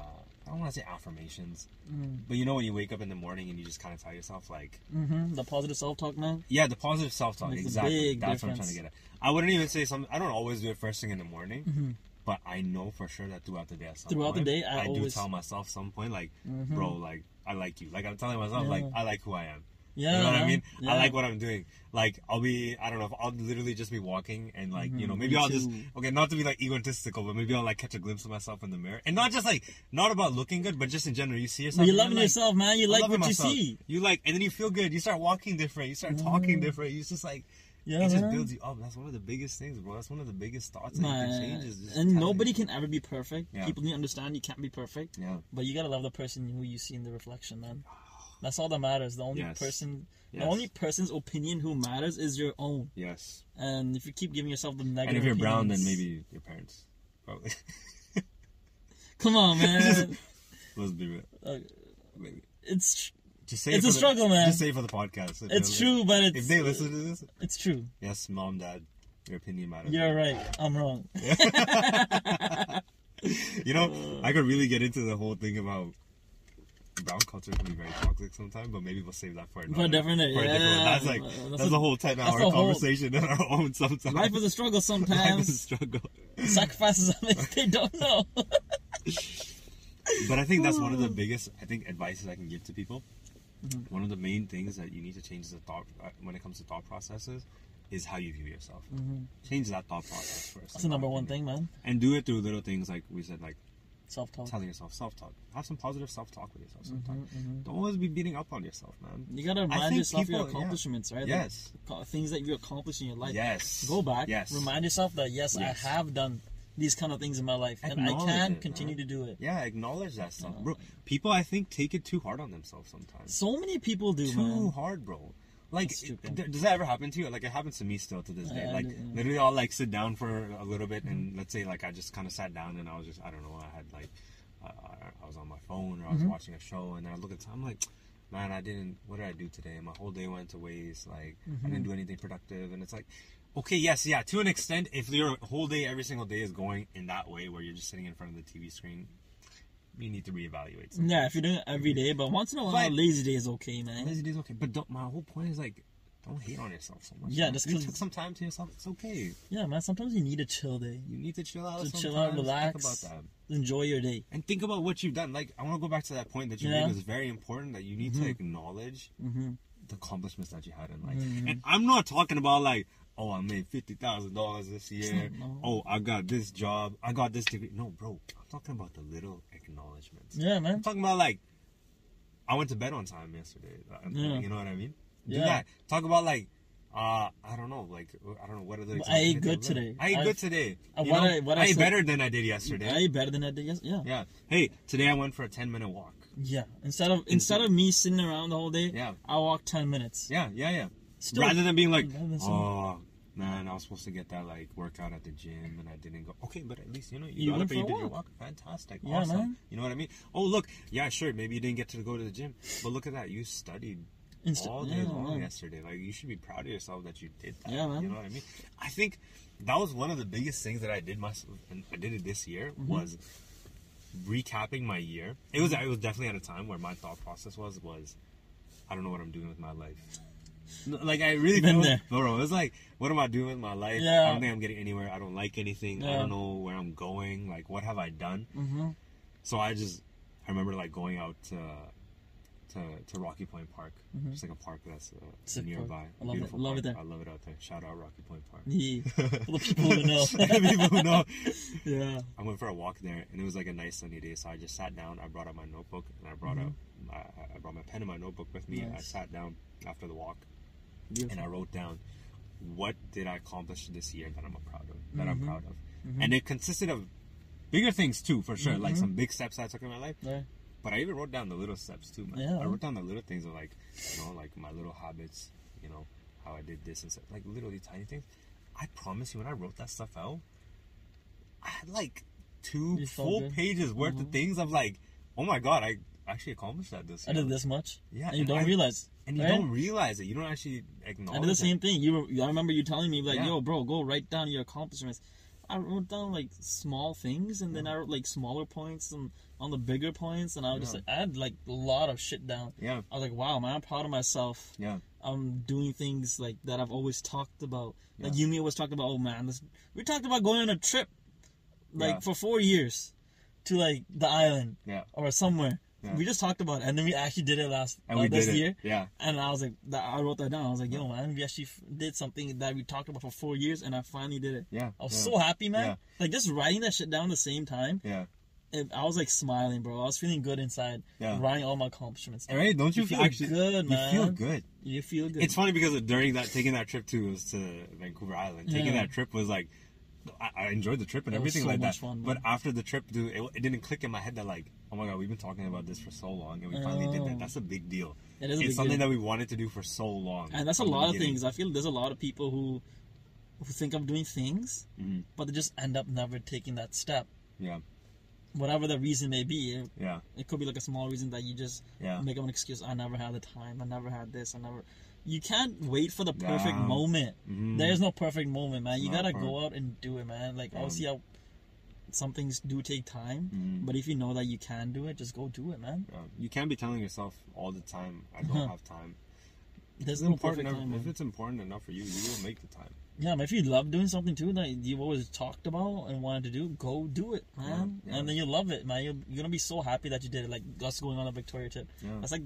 B: I don't want to say affirmations,
A: Mm.
B: but you know when you wake up in the morning and you just kind of tell yourself like,
A: hmm The positive self talk, man.
B: Yeah, the positive self talk. Exactly. That's what I'm trying to get at. I wouldn't even say some. I don't always do it first thing in the morning,
A: Mhm.
B: But I know for sure that throughout the day, at some
A: Throughout the day, I
B: do
A: always-
B: tell myself some point like,
A: Mhm.
B: bro, like I like you. Like I'm telling myself, like I like who I am.
A: Yeah,
B: you know what I mean.
A: Yeah.
B: I like what I'm doing. Like I'll be, I don't know, I'll literally just be walking and like, you know, maybe
A: Mm-hmm. Me
B: I'll just, okay, not to be like egotistical, but maybe I'll like catch a glimpse of myself in the mirror, and not just like, not about looking good, but just in general, you see yourself.
A: You're loving
B: like,
A: yourself, man. You like what
B: myself.
A: you see.
B: You like, and then you feel good. You start walking different. You start talking different. You just like,
A: Yeah,
B: it just builds you up. That's one of the biggest things, bro. That's one of the biggest thoughts that you can change. Is just
A: And nobody
B: yourself.
A: can ever be perfect.
B: Yeah.
A: People need to understand you can't be perfect.
B: Yeah.
A: But you gotta love the person who you see in the reflection, man. That's all that matters. The only
B: Yes.
A: person,
B: Yes.
A: the only person's opinion who matters is your own.
B: Yes.
A: And if you keep giving yourself the negative,
B: And if you're brown, then maybe your parents. Probably.
A: come on, man.
B: Let's be real.
A: Uh,
B: Maybe.
A: it's
B: Just say
A: It's
B: it
A: a
B: the-
A: struggle, man.
B: Just say it for the podcast.
A: It's true, but it's
B: If they listen to this,
A: it's true.
B: yes, mom, dad, your opinion matters.
A: You're right. I'm wrong.
B: You know, I could really get into the whole thing about brown culture can be very toxic sometimes, but maybe we'll save that for another.
A: For a different
B: for a different-
A: yeah.
B: That's like
A: That's
B: that's,
A: a-
B: a, whole ten hour
A: a whole-
B: conversation in our own. Sometimes
A: Life is a struggle
B: Life is a
A: sometimes.
B: struggle.
A: Sacrifices of it, they don't know.
B: But I think that's one of the biggest, I think, advices I can give to people.
A: Mm-hmm.
B: One of the main things that you need to change the thought uh, when it comes to thought processes is how you view yourself. Change that thought process first.
A: Mm-hmm. That's the number one thing, man.
B: And do it through little things like we said, like
A: Self talk.
B: telling yourself self-talk. Have some positive self-talk with yourself.
A: Mm-hmm,
B: Sometimes don't always be beating up on yourself, man.
A: You gotta remind yourself of your
B: people- yeah.
A: accomplishments, right? Like,
B: Yes.
A: things that you accomplished in your life.
B: Yes.
A: Go back.
B: Yes.
A: Remind yourself that yes,
B: Yes.
A: I have done these kind of things in my life, and I can
B: it,
A: continue
B: man.
A: to do it.
B: Yeah, acknowledge that stuff, bro. People, I think, take it too hard on themselves sometimes.
A: So many people do,
B: too
A: man.
B: hard, bro. Like, d- does that ever happen to you? Like, it happens to me still to this day.
A: Yeah,
B: like,
A: yeah.
B: literally, I'll like sit down for a little bit, and let's say like I just kind of sat down and I was just, I don't know, I had like, uh, I- I was on my phone or I
A: Mm-hmm.
B: was watching a show, and I look at time, I'm like, man, I didn't. What did I do today? My whole day went to waste. Like, I
A: Mm-hmm.
B: didn't do anything productive, and it's like. Okay, yes, yeah, to an extent, if your whole day, every single day is going in that way where you're just sitting in front of the TV screen, you need to reevaluate. something.
A: Yeah, if you're doing it every day, but once in a while,
B: But-
A: lazy day is okay, man.
B: Lazy days okay, but don't, my whole point is like, don't hate on yourself so much.
A: Yeah,
B: man.
A: just
B: you took some time to yourself. It's okay.
A: Yeah, man. Sometimes you need a chill day.
B: You need to chill out.
A: To chill out, relax.
B: Think about that
A: Enjoy your day.
B: and think about what you've done. Like I want to go back to that point that you
A: Yeah.
B: made. It's very important that you need to acknowledge
A: Mhm.
B: the accomplishments that you had in life.
A: Mm-hmm.
B: And I'm not talking about like, oh, I made fifty thousand dollars this year.
A: No.
B: Oh, I got this job. I got this degree. No, bro. I'm talking about the little acknowledgments.
A: Yeah, man.
B: I'm talking about like I went to bed on time yesterday.
A: Yeah.
B: You know what I mean? Do
A: Yeah.
B: that. Talk about like uh I don't know, like I don't know what other.
A: I ate good today.
B: I ate
A: I-
B: good today. You
A: what
B: know,
A: I- what I
B: ate
A: said-
B: better than I did yesterday.
A: I ate better than I did. yesterday. yeah.
B: yeah. Hey, today I went for a ten minute walk.
A: Yeah. Instead of instead of me sitting around the whole day,
B: Yeah.
A: I walked ten minutes.
B: Yeah, yeah, yeah.
A: Still-
B: Rather than being like, oh man, I was supposed to get that like workout at the gym and I didn't go. Okay, but at least you know you,
A: You
B: got up and you did your
A: walk.
B: walk. Fantastic,
A: Yeah,
B: awesome.
A: man.
B: You know what I mean? Oh look, yeah, sure. Maybe you didn't get to go to the gym, but look at that. You studied
A: Insta-
B: all day
A: yeah,
B: long
A: man.
B: yesterday. Like you should be proud of yourself that you did that.
A: Yeah, man.
B: You know what I mean? I think that was one of the biggest things that I did myself, and I did it this year
A: Mm-hmm.
B: was recapping my year. It was it was definitely at a time where my thought process was was I don't know what I'm doing with my life. Like I really
A: Been
B: feel,
A: there.
B: bro. It was like, what am I doing with my life?
A: Yeah.
B: I don't think I'm getting anywhere. I don't like anything. I don't know where I'm going. Like, what have I done?
A: Mm-hmm.
B: So I just, I remember like going out to, to, to Rocky Point Park, just like a park that's uh,
A: Mm-hmm.
B: Nearby.
A: park. I love it. Love it there.
B: I love it out there. Shout out Rocky Point Park.
A: Yeah. For the people who know.
B: People who know.
A: yeah.
B: I went for a walk there, and it was like a nice sunny day. So I just sat down. I brought out my notebook, and I brought out, I, I brought my pen and my notebook with me. And I
A: Mm-hmm.
B: Sat down after the walk,
A: Beautiful.
B: and I wrote down what did I accomplish this year that I'm proud of. That
A: Mm-hmm.
B: I'm proud of, and it consisted of bigger things too, for sure.
A: Mm-hmm.
B: Like some big steps I took in my life.
A: Yeah.
B: But I even wrote down the little steps too, man.
A: Yeah.
B: I wrote down the little things of like, you know, like my little habits, you know, how I did this and stuff, like literally tiny things. I promise you, when I wrote that stuff out, I had like two full pages worth of things of like, oh my god, I actually accomplished that this year.
A: I did this much.
B: Yeah,
A: And you
B: and
A: don't
B: I-
A: realize.
B: and you
A: right?
B: don't realize it. You don't actually acknowledge.
A: I did the
B: it.
A: same thing. You were. I remember you telling me like,
B: Yeah.
A: "Yo, bro, go write down your accomplishments." I wrote down like small things, and then I wrote like smaller points and on the bigger points, and I was just
B: Yeah.
A: like, I had like a lot of shit down.
B: Yeah,
A: I was like, "Wow, man, I'm proud of myself.
B: yeah,
A: I'm doing things like that I've always talked about." Like
B: Yeah.
A: Yumi always talked about, "Oh man, this." We talked about going on a trip, like
B: Yeah.
A: for four years, to like the island
B: yeah.
A: or somewhere.
B: Yeah.
A: We just talked about it, and then we actually did it last
B: And
A: uh, this year.
B: Yeah.
A: And I was like, that, I wrote that down. I was like, yo, man, we actually f- did something that we talked about for four years, and I finally did it.
B: Yeah.
A: I was
B: yeah.
A: so happy, man.
B: Yeah.
A: Like just writing that shit down at the same time.
B: Yeah.
A: It, I was like smiling, bro. I was feeling good inside.
B: Yeah.
A: Writing all my accomplishments. down.
B: Right? Don't you,
A: You feel
B: actually
A: good,
B: You feel good.
A: You feel good.
B: It's funny because during that taking that trip to was to Vancouver Island. Taking that trip was like I, I enjoyed the trip and
A: It
B: everything
A: so
B: like that.
A: fun,
B: but after the trip, dude, it, it didn't click in my head that like, oh my god, we've been talking about this for so long and we finally did
A: Oh.
B: that. That's a big deal.
A: It is a
B: it's something
A: deal.
B: that we wanted to do for so long.
A: and that's a lot of things. I feel there's a lot of people who who think of doing things,
B: Mhm.
A: but they just end up never taking that step.
B: Yeah,
A: Whatever the reason may be, it,
B: yeah,
A: it could be like a small reason that you just
B: yeah.
A: make up an excuse. I never had the time. I never had this. I never. You can't wait for the perfect
B: Yeah.
A: moment.
B: Mhm.
A: There's no perfect moment, man.
B: It's
A: You gotta go out and do it, man. Like
B: Yeah.
A: obviously, how some things do take time,
B: Mhm.
A: but if you know that you can do it, just go do it, man.
B: Yeah. You can't be telling yourself all the time, I don't have time.
A: There's no perfect
B: enough-
A: time.
B: if
A: Man.
B: it's important enough for you, you will make the time.
A: Yeah. If you love doing something too that you've always talked about and wanted to do, go do it, man.
B: Yeah.
A: And then you'll love it, man. You're, you're gonna be so happy that you did it. Like us going on a Victoria trip. That's like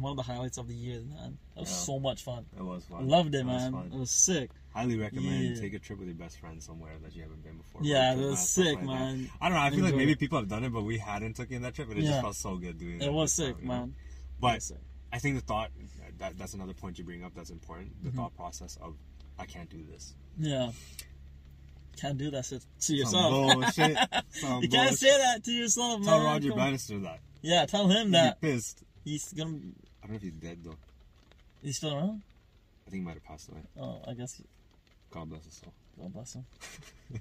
A: one of the highlights of the year, man. That was
B: Yeah.
A: so much fun.
B: It was
A: I
B: fun.
A: loved it,
B: It was
A: man.
B: fun.
A: It was sick.
B: Highly recommend
A: Yeah.
B: take a trip with your best friend somewhere that you haven't been before.
A: Yeah, it was sick,
B: like that.
A: man.
B: I don't know. I feel like maybe people have done it, but we hadn't taken that trip, and it
A: Yeah.
B: just felt so good doing it.
A: It was sick,
B: you know?
A: man.
B: But
A: sick.
B: I think the thought that that's another point you bring up that's important.
A: Mm-hmm.
B: The thought process of I can't do this.
A: Yeah. Can't do that shit to
B: Some
A: yourself.
B: bullshit. Some
A: you can't say that to yourself, man.
B: Tell.
A: Roger
B: Bannister that.
A: Yeah, tell him
B: He'd
A: that
B: be pissed.
A: He's gonna.
B: I don't know if he's dead though.
A: He's still around.
B: I think he might have passed away.
A: Oh, I guess.
B: God bless his soul.
A: God bless him.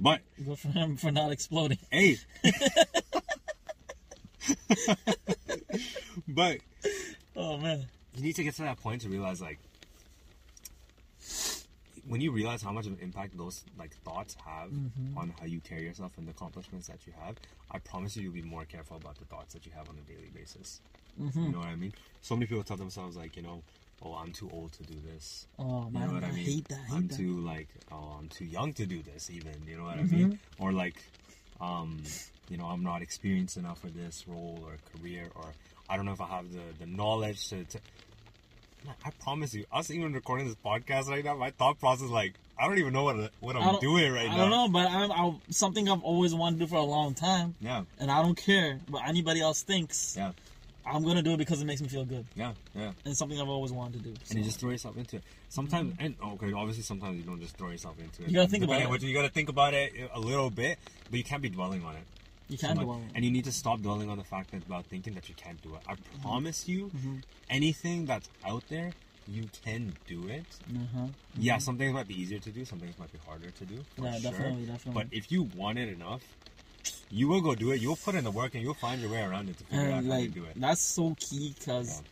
B: But
A: Good for him for not exploding.
B: hey. but
A: Oh man.
B: you need to get to that point to realize like when you realize how much of an impact those like thoughts have
A: Mm-hmm.
B: on how you carry yourself and the accomplishments that you have i promise you you'll be more careful about the thoughts that you have on a daily basis
A: Mm-hmm.
B: you know what i mean so many people tell themselves like you know oh i'm too old to do this
A: Oh
B: you
A: man,
B: know what
A: I,
B: I mean?
A: hate that. I hate
B: I'm
A: that.
B: too like, oh, I'm too young to do this. Even you know what
A: Mm-hmm.
B: I mean? Or like, um, you know, I'm not experienced enough for this role or career, or I don't know if I have the the knowledge to. to... I promise you, us even recording this podcast right now, my thought process like, I don't even know what what
A: I
B: I'm doing right
A: I
B: now.
A: don't know, but I'm, I'm something I've always wanted to do for a long time,
B: Yeah,
A: and I don't care what anybody else thinks.
B: yeah,
A: I'm gonna do it because it makes me feel good,
B: yeah, yeah.
A: and it's something I've always wanted to do.
B: And you just throw yourself into it. Sometimes, and okay, obviously, sometimes you don't just throw yourself into it.
A: You gotta think about it.
B: You gotta think about it a little bit, but you can't be dwelling on it.
A: you
B: so
A: can
B: much.
A: do it.
B: And you need to stop dwelling on the fact that about thinking that you can't do it. I
A: Mm-hmm.
B: promise you, anything that's out there, you can do it.
A: Uh-huh.
B: Yeah, some things might be easier to do, some things might be harder to do.
A: Yeah,
B: sure.
A: definitely, definitely.
B: But if you want it enough, you will go do it. You'll put in the work and you'll find your way around it to figure out
A: and
B: how to do it.
A: that's so key because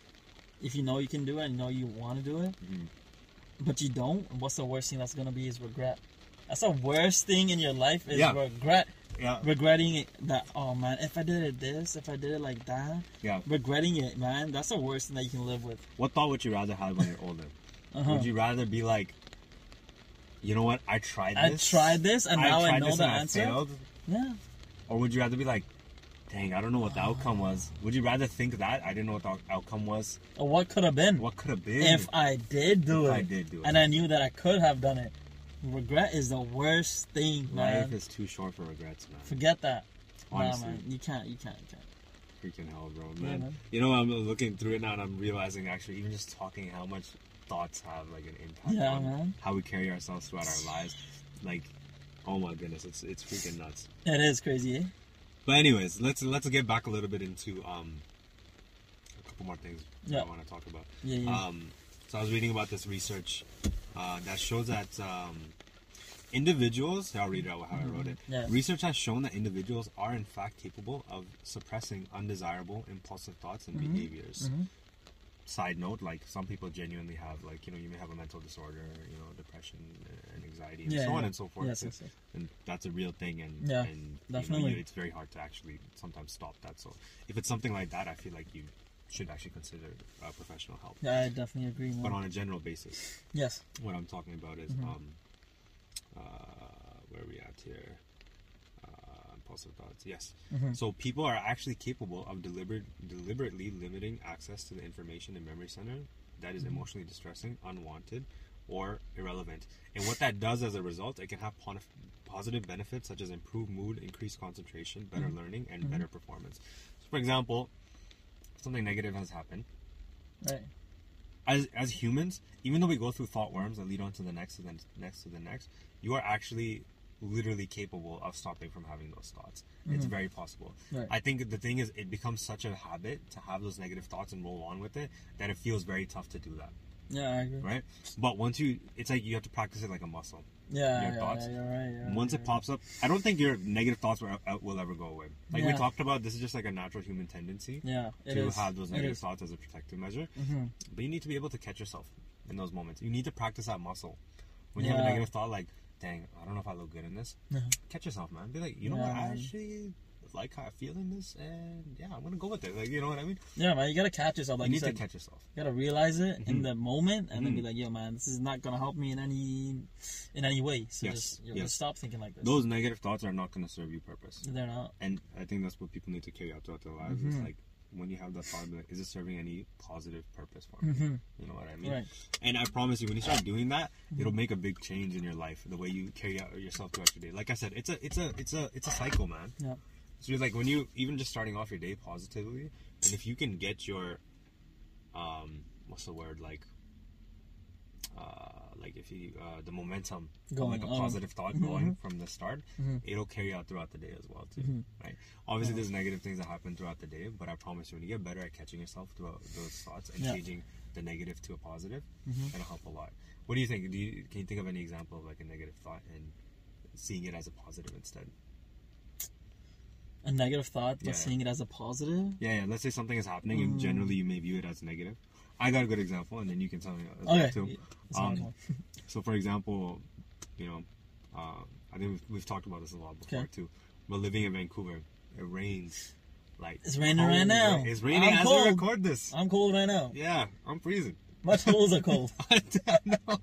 A: if you know you can do it and you know you want to do it
B: Mhm.
A: but you don't what's the worst thing that's gonna be is regret that's the worst thing in your life is
B: Yeah.
A: regret
B: Yeah,
A: regretting it that oh man if i did it this if i did it like that
B: yeah.
A: regretting it man that's the worst thing that you can live with
B: What thought would you rather have when you're older?
A: uh-huh.
B: Would you rather be like, you know what? I tried this.
A: i tried this and now i know the
B: and I
A: answer
B: failed?
A: yeah
B: Or would you rather be like, dang, I don't know what the outcome was? Would you rather think that I didn't know what the outcome was?
A: or what could have been
B: What could have been?
A: if i did do
B: If
A: it
B: I did do it.
A: and i knew that i could have done it regret is the worst thing man
B: Life is too short for regrets, man.
A: forget that
B: Honestly.
A: nah, man you can't you can't you can't
B: Freaking hell, bro,
A: Yeah,
B: man.
A: man.
B: You know, I'm looking through it now and I'm realizing actually, even just talking, how much thoughts have like an impact
A: Yeah,
B: on
A: man.
B: how we carry ourselves throughout our lives. Like, oh my goodness, it's it's freaking nuts.
A: It is crazy, eh?
B: But anyways, let's let's get back a little bit into um a couple more things
A: Yeah.
B: I want to talk about.
A: Yeah, yeah.
B: Um, so I was reading about this research uh, that shows that um, individuals. I'll read it out how I wrote it.
A: Mm-hmm. Yeah.
B: Research has shown that individuals are in fact capable of suppressing undesirable, impulsive thoughts and
A: Mm-hmm.
B: behaviors. Side note: like some people genuinely have, like you know, you may have a mental disorder, you know, depression and anxiety, and
A: Yeah,
B: so on
A: yeah.
B: and so forth.
A: Yes,
B: and,
A: yes, yes.
B: and that's a real thing, and
A: Yeah,
B: and you know,
A: definitely.
B: it's very hard to actually sometimes stop that. So if it's something like that, I feel like you should actually consider uh, professional help.
A: Yeah, I definitely agree.
B: But on a general basis,
A: Yes.
B: what I'm talking about is
A: Mm-hmm.
B: um, uh, where are we at here? Uh, thoughts. Yes.
A: Mhm.
B: So people are actually capable of deliberate, deliberately limiting access to the information in memory center that is emotionally distressing, unwanted, or irrelevant. And what that does as a result, it can have positive benefits such as improved mood, increased concentration, better learning, and better performance. So, for example, something negative has happened.
A: Right.
B: As, as humans, even though we go through thought worms that lead on to the next, to the next, to the next, you are actually literally capable of stopping from having those thoughts. It's very possible.
A: Right.
B: I think the thing is, it becomes such a habit to have those negative thoughts and roll on with it that it feels very tough to do that,
A: Yeah, I agree.
B: right? But once you, it's like you have to practice it like a muscle.
A: Yeah,
B: Your
A: yeah,
B: thoughts?
A: yeah, you're right.
B: Once it pops up, I don't think your negative thoughts will, uh, will ever go away. Like we talked about, this is just like a natural human tendency
A: Yeah,
B: to
A: is.
B: have those negative thoughts as a protective measure.
A: Mm-hmm.
B: But you need to be able to catch yourself in those moments. You need to practice that muscle. When you have a negative thought, like, dang, I don't know if I look good in this,
A: Uh-huh.
B: catch yourself, man. Be like, you know what,
A: Yeah,
B: I actually like how I feel in this, and yeah, I'm gonna go with it. Like, you know what I mean?
A: Yeah, man, you gotta catch yourself. Like
B: you
A: you,
B: need
A: said,
B: to catch yourself.
A: you gotta realize it in
B: Mhm.
A: the moment, and then be
B: Mhm.
A: like, "Yo, man, this is not gonna help me in any, in any way." So
B: Yes,
A: just, yo,
B: yes.
A: just stop thinking like this.
B: Those negative thoughts are not gonna serve you purpose.
A: they're not.
B: And I think that's what people need to carry out throughout their lives. Is
A: Mhm.
B: like when you have that thought, like, is it serving any positive purpose for me?
A: Mm-hmm.
B: You know what I mean?
A: Right.
B: And I promise you, when you start doing that, it'll make a big change in your life, the way you carry out yourself throughout your day. Like I said, it's a, it's a, it's a, it's a cycle, man.
A: Yeah.
B: So you're like when you even just starting off your day positively, and if you can get your, um, what's the word like, like if you uh, the momentum,
A: Going
B: like a
A: on.
B: positive thought
A: Mhm.
B: going from the start,
A: Mhm.
B: it'll carry out throughout the day as well too,
A: Mhm.
B: right? Obviously, there's negative things that happen throughout the day, but I promise you, when you get better at catching yourself throughout those thoughts and
A: Yeah.
B: changing the negative to a positive,
A: Mhm.
B: it'll help a lot. What do you think? Do you can you think of any example of like a negative thought and seeing it as a positive instead?
A: A negative thought, but
B: Yeah.
A: seeing it as a positive.
B: Yeah, yeah. Let's say something is happening, and
A: Mm.
B: generally you may view it as negative. I got a good example, and then you can tell me as
A: Okay.
B: well too. Um. So, for example, you know, uh, I think we've, we've talked about this a lot before
A: Okay.
B: too. But living in Vancouver, it rains. Like
A: It's raining right now.
B: It's raining
A: I'm
B: as
A: cold.
B: we record this.
A: I'm cold right now.
B: Yeah, I'm freezing.
A: My toes are cold.
B: I know.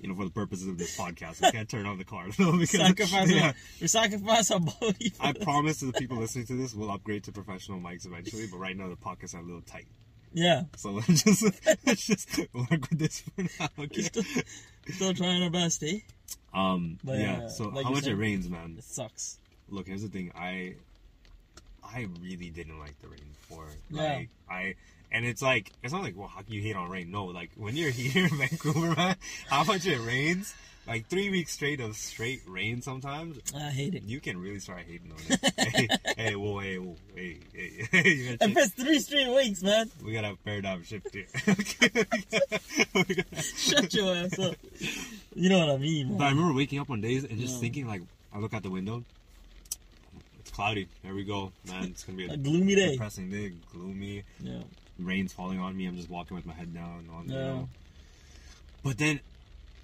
B: You know, for the purposes of this podcast, I can't turn on the car though because
A: sacrifice
B: yeah,
A: our, we sacrifice our body.
B: I promise to the people listening to this, we'll upgrade to professional mics eventually. But right now, the pockets are a little tight.
A: Yeah,
B: So let's just let's just work with this for now. Okay.
A: still, still trying our best, eh?
B: Um.
A: But,
B: yeah.
A: uh,
B: So
A: like
B: how much it rains, man.
A: It sucks.
B: Look, here's the thing. I I really didn't like the rain before.
A: Yeah.
B: Like I. And it's like it's not like well how can you hate on rain? No, like when you're here in Vancouver, man, how much it rains, like three weeks straight of straight rain sometimes,
A: I hate it.
B: you can really start hating on it. hey, hey, whoa, hey, whoa, hey, hey, hey, you gotta
A: And
B: check-
A: for three straight weeks, man.
B: we gotta a paradigm shift here.
A: Shut your ass up. You know what I mean,
B: But I remember waking up on days and just
A: Yeah.
B: thinking like, I look out the window, it's cloudy. There we go, man. It's gonna be a,
A: A gloomy day.
B: depressing day, gloomy.
A: Yeah.
B: Rain's falling on me. I'm just walking with my head down. On, you
A: Yeah.
B: know. But then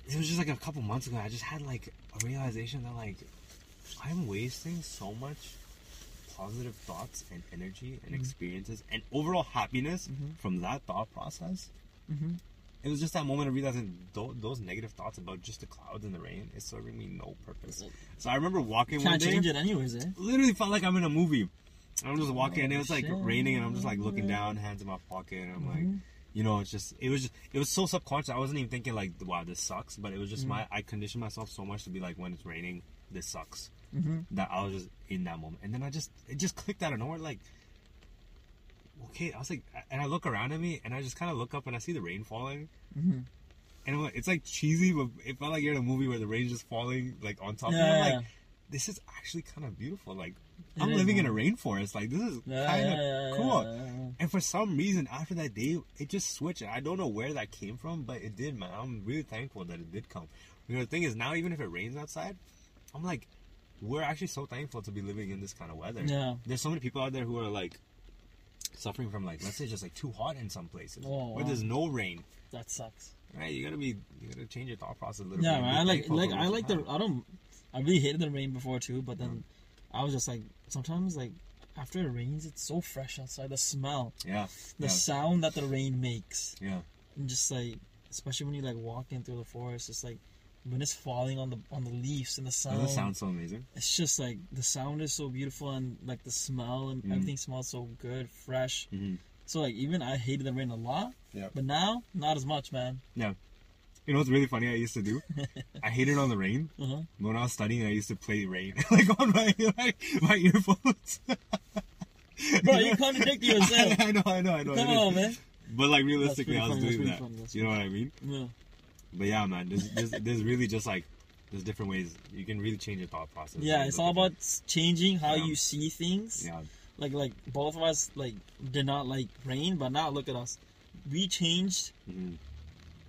B: it was just like a couple months ago. I just had like a realization that like I'm wasting so much positive thoughts and energy and experiences and overall happiness
A: Mhm.
B: from that thought process.
A: Mm-hmm.
B: It was just that moment of realizing those, those negative thoughts about just the clouds and the rain is serving me no purpose. So I remember walking one
A: Can't
B: day,
A: change it anyways, eh?
B: literally felt like I'm in a movie. I'm just walking, and it was like
A: shit.
B: raining, and I'm just like looking down, hands in my pocket, and I'm like, you know, it's just, it was just, it was so subconscious. I wasn't even thinking like, wow, this sucks, but it was just my, I conditioned myself so much to be like, when it's raining, this sucks.
A: Mm-hmm.
B: That I was just in that moment, and then I just, it just clicked out of nowhere, like. Okay, I was like, and I look around at me, and I just kind of look up, and I see the rain falling,
A: Mm-hmm.
B: and I'm like, it's like cheesy, but it felt like you're in a movie where the rain's just falling like on top of you.
A: Yeah,
B: I'm
A: yeah.
B: like, this is actually kind of beautiful. Like,
A: It
B: I'm living in a rainforest. Like, this is
A: Yeah,
B: kind of
A: yeah, yeah,
B: cool.
A: yeah, yeah.
B: And for some reason, after that day, it just switched. I don't know where that came from, but it did, man. I'm really thankful that it did come. You know, the thing is, now even if it rains outside, I'm like, we're actually so thankful to be living in this kind of weather.
A: Yeah.
B: There's so many people out there who are like suffering from like, let's say, just like too hot in some places,
A: Oh,
B: where
A: wow.
B: there's no rain.
A: That sucks.
B: Right, you gotta be, you gotta change your thought process a little
A: Yeah,
B: bit.
A: man. I like like I like the. I don't I really hated the rain before too, but then I was just like sometimes like after it rains it's so fresh outside. The smell,
B: Yeah,
A: the
B: yeah,
A: sound that the rain makes,
B: yeah.
A: and just like especially when you like walking through the forest, it's like when it's falling on the on the leaves and the sound.
B: Doesn't sound so amazing?
A: It's just like the sound is so beautiful and like the smell and
B: Mhm.
A: everything smells so good, fresh.
B: Mm-hmm.
A: So like even I hated the rain a lot,
B: Yeah.
A: but now not as much, man.
B: Yeah. You know what's really funny? I used to do. I hated on the rain.
A: Uh-huh.
B: When I was studying, I used to play rain like on my like, my earphones.
A: Bro, you contradict yourself.
B: I know, I know, I know.
A: Come
B: is.
A: on, man.
B: But like realistically, I was
A: funny,
B: doing that.
A: funny,
B: you know what I mean?
A: Yeah.
B: But yeah, man, there's, there's, there's really just like there's different ways you can really change your thought process.
A: Yeah, it's all about changing how
B: Yeah.
A: you see things.
B: Yeah,
A: Like like both of us like did not like rain, but now look at us. We changed
B: hmm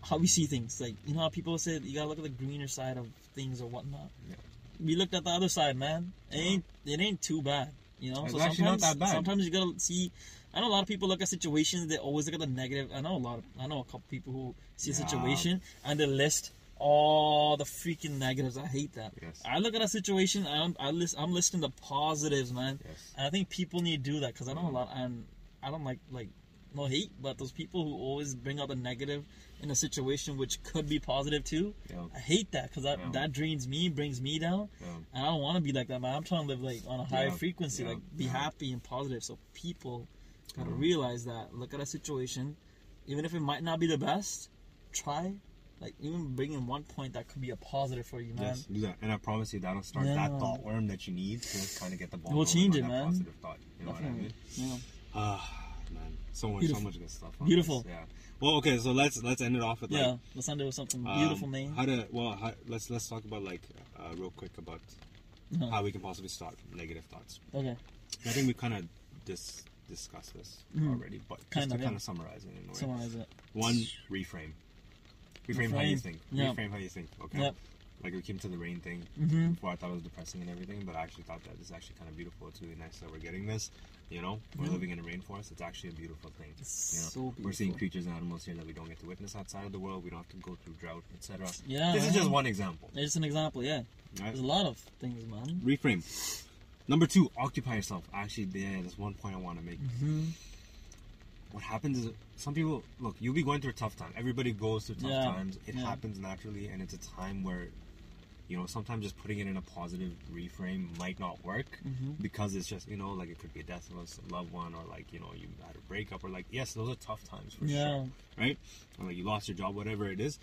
A: how we see things. Like you know how people say you gotta look at the greener side of things or whatnot.
B: Yeah.
A: We looked at the other side, man. It ain't it ain't too bad. You know,
B: It's
A: so sometimes sometimes you gotta see. I know a lot of people look at situations. They always look at the negative. I know a lot. Of, I know a couple people who see a situation and they list all the freaking negatives. I hate that.
B: Yes.
A: I look at a situation. I'm I list. I'm listing the positives, man.
B: yes,
A: And I think people need to do that because I know a lot, and I don't like like no hate, but those people who always bring out the negative in a situation which could be positive too.
B: yeah,
A: I hate that because that
B: Yeah.
A: that drains me, brings me down,
B: yeah.
A: and I don't want to be like that, man. I'm trying to live like on a higher frequency, like be happy and positive. So people gotta realize that. Look at a situation, even if it might not be the best, try. Like even bringing one point that could be a positive for you, man.
B: Yes, do that, and I promise you that'll start that thought worm that you need to kind of get the ball.
A: We'll change it, man.
B: Positive thought. You know
A: Definitely.
B: what I mean?
A: Yeah.
B: Ah, man, so much,
A: Beautiful.
B: so much good stuff.
A: Beautiful.
B: this, Yeah. Well, okay, so let's let's end it off with like
A: Yeah, let's end it with something
B: um,
A: beautiful, name.
B: How to well, how, let's let's talk about like uh, real quick about
A: Uh-huh.
B: how we can possibly stop negative thoughts.
A: Okay.
B: I think we kind of dis- discussed this
A: Mhm.
B: already, but just
A: Kind
B: to
A: of,
B: kind
A: yeah.
B: of summarize it in a way.
A: Summarize it.
B: One, reframe. Reframe how you think.
A: Yeah.
B: Reframe how you think. Okay.
A: Yep.
B: Like we came to the rain thing.
A: Mm-hmm.
B: Before I thought it was depressing and everything, but I actually thought that it's actually kind of beautiful. It's really nice that we're getting this. You know, we're
A: Yeah.
B: living in a rainforest. It's actually a beautiful thing.
A: It's
B: You know,
A: so beautiful.
B: we're seeing creatures and animals here that we don't get to witness outside of the world. We don't have to go through drought, etc.
A: Yeah.
B: This is just one example.
A: It's an example, yeah.
B: Right?
A: There's a lot of things, man.
B: Reframe. Number two, occupy yourself. Actually, yeah, there's one point I want to make.
A: Mm-hmm.
B: What happens is some people look. You'll be going through a tough time. Everybody goes through tough
A: Yeah,
B: times. It
A: yeah.
B: happens naturally, and it's a time where, you know, sometimes just putting it in a positive reframe might not work
A: Mm-hmm.
B: because it's just you know like it could be a death of a loved one or like you know you had a breakup or like yes those are tough times for
A: Yeah.
B: sure right or like you lost your job whatever it is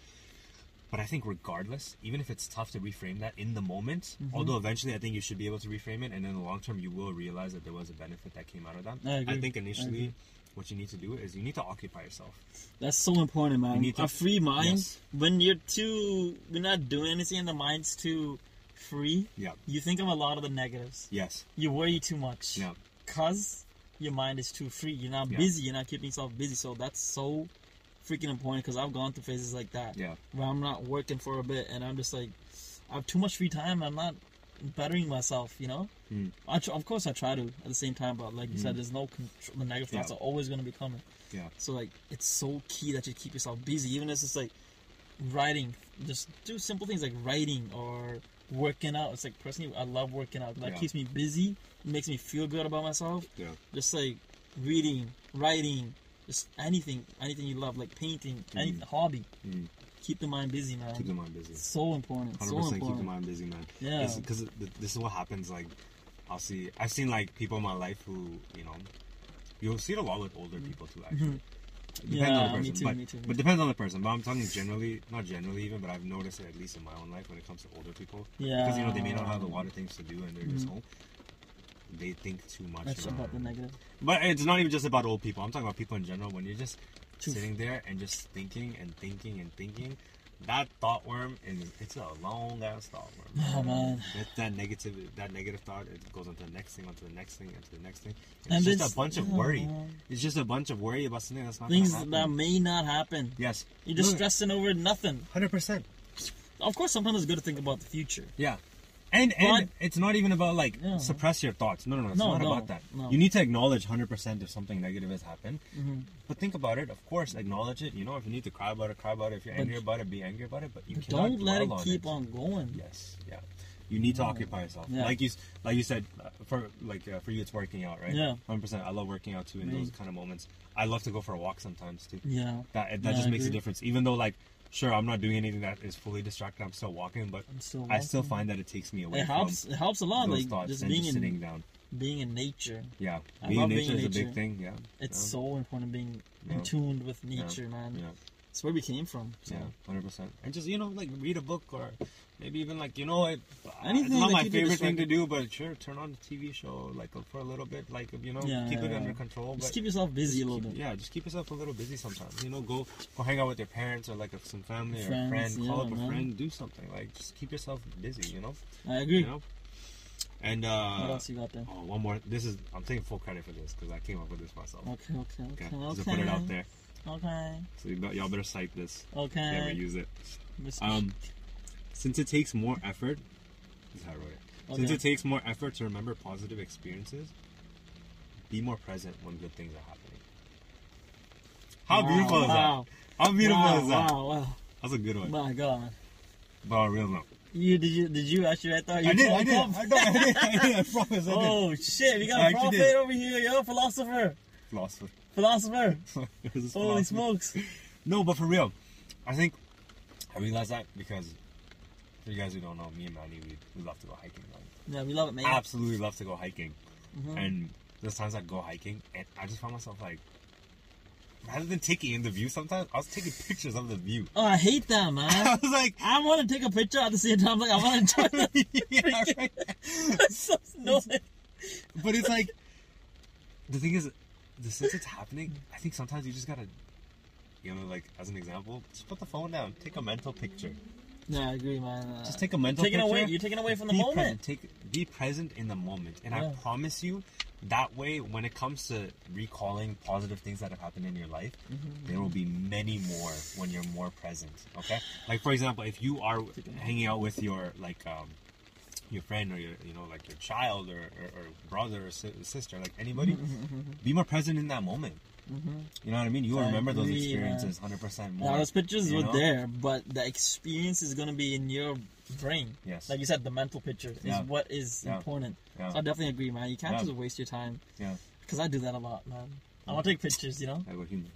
B: but I think regardless even if it's tough to reframe that in the moment
A: Mhm.
B: although eventually I think you should be able to reframe it and in the long term you will realize that there was a benefit that came out of that
A: I agree.
B: think
A: I
B: initially
A: agree.
B: What you need to do is you need to occupy yourself
A: That's so important, man.
B: You need to-
A: a free mind.
B: Yes.
A: When you're too, we're not doing anything, and the mind's too free.
B: yeah
A: You think of a lot of the negatives.
B: yes
A: You worry too much.
B: yeah
A: Cause your mind is too free. You're not
B: Yeah.
A: busy. You're not keeping yourself busy. So that's so freaking important. Cause I've gone through phases like that.
B: yeah
A: where I'm not working for a bit and I'm just like I have too much free time. I'm not bettering myself, you know.
B: Mm.
A: I tr- of course I try to at the same time, but like you said,
B: Mm.
A: there's no control. The negative thoughts
B: Yeah.
A: are always going to be coming.
B: yeah
A: So like it's so key that you keep yourself busy, even if it's like writing. Just do simple things like writing or working out. It's like personally, I love working out. That
B: Yeah.
A: keeps me busy. It makes me feel good about myself.
B: yeah
A: Just like reading, writing, just anything, anything you love, like painting, any
B: Mm.
A: hobby.
B: Mhm.
A: Keep the mind busy, man.
B: keep the mind busy
A: So important.
B: Hundred
A: So
B: percent keep the mind busy, man.
A: Yeah.
B: because this is what happens. Like, I'll see. I've seen like people in my life who, you know, you'll see it a lot with older people too. Actually,
A: Mhm.
B: Depends
A: Yeah,
B: on the
A: me
B: person,
A: too,
B: but,
A: me too, me
B: but depends on the person. But I'm talking generally, not generally even, but I've noticed it at least in my own life when it comes to older people. Yeah. Because you know they may not have a lot of things to do and they're just
A: Mhm.
B: home. They think too much.
A: That's about the negative.
B: But it's not even just about old people. I'm talking about people in general. When you're just sitting there and just thinking and thinking and thinking, that thought worm is it's a long ass thought worm.
A: Oh, man.
B: That, that negative that negative thought it goes on to the next thing, onto the next thing, onto the next thing. It's
A: And
B: just a bunch of
A: oh,
B: worry.
A: man.
B: It's just a bunch of worry about something that's not
A: Things that may not happen.
B: yes,
A: You're just stressing over nothing.
B: Hundred percent.
A: Of course, sometimes it's good to think about the future.
B: Yeah. And and
A: But-
B: it's not even about like
A: Yeah.
B: suppress your thoughts. No, no, no. It's
A: No,
B: not
A: no,
B: about that.
A: no.
B: You need to acknowledge 100% if something negative has happened.
A: hmm
B: But think about it. Of course, acknowledge it. You know, if you need to cry about it, cry about it. If you're
A: But-
B: angry about it, be angry about it. But you cannot
A: Don't let it
B: on
A: keep on going.
B: Yes. Yeah. You need to
A: Yeah.
B: occupy yourself.
A: Yeah.
B: Like you, like you said, uh, for like uh, for you, it's working out, right?
A: Yeah.
B: Hundred percent. I love working out too in those kind of moments. I love to go for a walk sometimes too.
A: Yeah.
B: That that just makes a difference. Even though like sure I'm not doing anything that is fully distracted. I'm still walking, but
A: I'm still
B: I still find that it takes me away
A: it helps.
B: from
A: It helps a lot.
B: those
A: Like
B: thoughts
A: just being
B: just
A: in
B: sitting down.
A: being in nature.
B: Yeah,
A: I
B: being in nature
A: being
B: is
A: in
B: a big thing. Yeah,
A: It's
B: yeah.
A: so important being in tuned with nature, man.
B: Yeah.
A: It's where we came from. So.
B: Yeah, hundred percent. And just you know, like read a book or maybe even like you know, uh, it,
A: Anything
B: it's not
A: that
B: my favorite thing to do, but sure, turn on the TV show like uh, for a little bit, like you know,
A: Yeah,
B: keep it
A: yeah,
B: under control.
A: Just
B: but
A: keep yourself busy a little
B: keep-
A: bit.
B: Yeah, just keep yourself a little busy sometimes. You know, go go hang out with your parents or like uh, some family or a friend. Call
A: yeah,
B: up a
A: man.
B: friend, do something. Like just keep yourself busy. You know,
A: I agree.
B: you know. And
A: what
B: uh,
A: else you got there?
B: oh, one more. This is I'm taking full credit for this because I came up with this myself.
A: Okay, okay, okay,
B: Okay,
A: okay.
B: just to put it out there.
A: Okay,
B: So y'all better cite this. If you ever use it. Um, since it takes more effort, this is how I wrote it. Since it takes more effort to remember positive experiences, be more present when good things are happening. How
A: Wow,
B: beautiful is
A: wow.
B: that? How beautiful
A: wow,
B: is that?
A: Wow, wow.
B: That's a good one.
A: My God.
B: But on real note.
A: You did you did you actually I thought You
B: I did, I did? I did, I did, I did, I promise, I did.
A: Oh shit! We got
B: I
A: a prophet
B: did.
A: over here, yo, philosopher,
B: Philosopher.
A: Philosopher. Holy smokes!
B: No, but for real, I think I realized that because for you guys who don't know, me and Manny, we, we love to go hiking. Right?
A: Yeah, we love it, man.
B: absolutely love to go hiking.
A: Mhm.
B: And there's times I go hiking and I just found myself like, rather than taking in the view, sometimes I was taking pictures of the view.
A: Oh, I hate that, man.
B: I was like,
A: I want to take a picture at the same time. Like I want to enjoy the
B: yeah, right.
A: It's so annoying.
B: But it's like, the thing is, the since it's happening, I think sometimes you just gotta, you know, like as an example, just put the phone down, take a mental picture.
A: Yeah, I agree, man. Uh,
B: Just take a mental
A: taking
B: picture.
A: away. You're taking away from the
B: be
A: moment.
B: Present. Take, be present in the moment, and I promise you, that way, when it comes to recalling positive things that have happened in your life,
A: Mm-hmm.
B: there will be many more when you're more present. Okay, like for example, if you are hanging out with your like um, your friend or your you know like your child or, or, or brother or si- sister, like anybody,
A: Mm-hmm,
B: be more present in that moment. You know what I mean? You remember those experiences hundred percent more.
A: Now, those pictures were
B: know?
A: there, but the experience is gonna be in your brain.
B: Yes.
A: Like you said, the mental picture is
B: Yeah.
A: what is
B: Yeah.
A: important.
B: Yeah.
A: So I definitely agree, man. You can't just waste your time
B: Yeah,
A: because I do that a lot, man. I want to take pictures, you know,
B: like we're human.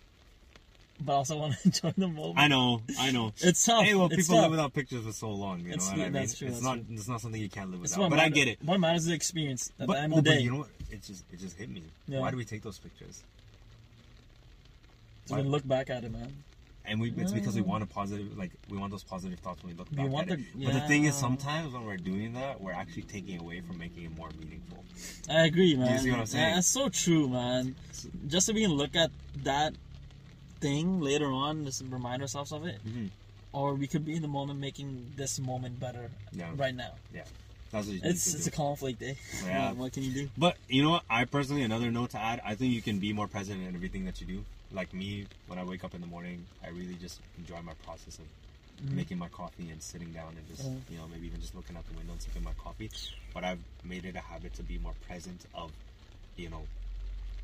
A: But also want to enjoy the moment.
B: I know, I know.
A: It's tough.
B: Hey, well,
A: it's
B: people
A: tough.
B: live without pictures for so long. You know
A: It's-
B: what I mean?
A: that's true,
B: It's
A: that's
B: not.
A: true.
B: It's not something you can't live without. But I get it.
A: What matters is the experience at
B: But,
A: the end
B: oh,
A: of the
B: but you know what? It just it just hit me.
A: Yeah.
B: Why do we take those pictures?
A: so we look back at it, man.
B: And we it's because we want a positive like we want those positive thoughts when we look
A: We
B: back
A: want
B: at
A: the-
B: it. But the thing is, sometimes when we're doing that, we're actually taking away from making it more meaningful.
A: I agree, man.
B: see what I'm saying?
A: Yeah, that's so true, man. Just so we can look at that thing later on, just remind ourselves of it,
B: Mhm.
A: or we could be in the moment making this moment better
B: Yeah.
A: right now.
B: Yeah, that's what you
A: It's it's
B: do.
A: a conflict, eh?
B: Yeah.
A: What, can you do?
B: But you know what? I personally, another note to add, I think you can be more present in everything that you do. Like me, when I wake up in the morning, I really just enjoy my process of making my coffee and sitting down and just,
A: Mhm.
B: you know, maybe even just looking out the window and sipping my coffee. But I've made it a habit to be more present of, you know,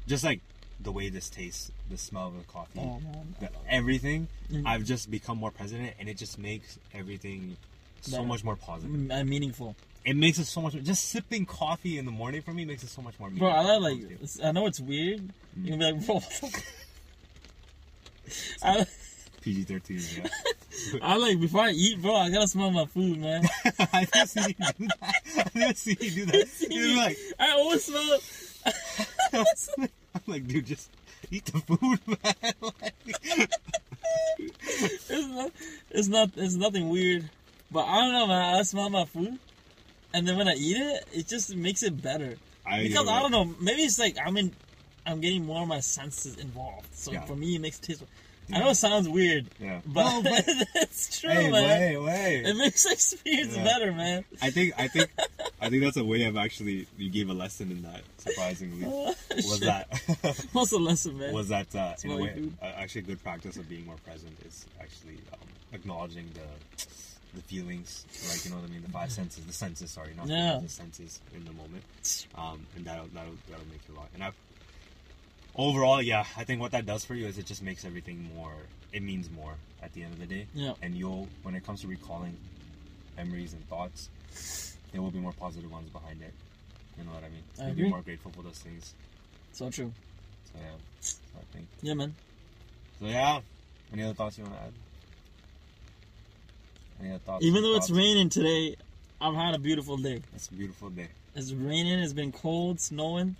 B: just like the way this tastes, the smell of the coffee,
A: Oh man,
B: the, everything.
A: Mhm.
B: I've just become more present and it just makes everything so
A: Better.
B: much more positive.
A: Mm, and meaningful,
B: It makes it so much. Just sipping coffee in the morning for me makes it so much more. Meaningful.
A: Bro. I love like I know it's weird. You can be like, bro. I,
B: PG thirteen. Yeah.
A: I like before I eat, bro. I gotta smell my food, man.
B: I never see you do that. I never see you do that. You're like,
A: I always smell.
B: I'm like, dude, just eat the food, man. Like,
A: it's not, it's not, it's nothing weird. But I don't know, man. I smell my food, and then when I eat it, it just makes it better.
B: I
A: Because I don't know, maybe it's like I'm in, I'm getting more of my senses involved. So
B: Yeah.
A: for me, it makes it taste. I know it sounds weird,
B: Yeah.
A: but,
B: No, but-
A: it's true,
B: Hey,
A: man.
B: wait, wait.
A: It makes the experience
B: Yeah.
A: better, man.
B: I think, I think, I think that's a way of actually. You gave a lesson in that. Surprisingly, was
A: Shit.
B: that
A: What's the lesson, man?
B: was that uh, in a way uh, actually a good practice of being more present is actually um, acknowledging the the feelings, like you know what I mean, the five senses, the senses, sorry, not
A: Yeah.
B: the senses in the moment, um, and that'll that'll that'll make you a lot. And I, overall, yeah, I think what that does for you is it just makes everything more. It means more at the end of the day.
A: Yeah.
B: And you'll, when it comes to recalling memories and thoughts, there will be more positive ones behind it. You know what I mean?
A: I
B: You'll
A: agree.
B: be more grateful for those things.
A: So true.
B: So yeah, so I think.
A: Yeah, man.
B: So yeah, any other thoughts you want to add? Any other thoughts?
A: Even though it's raining today, I've had a beautiful day.
B: It's a beautiful day.
A: It's raining. It's been cold, snowing,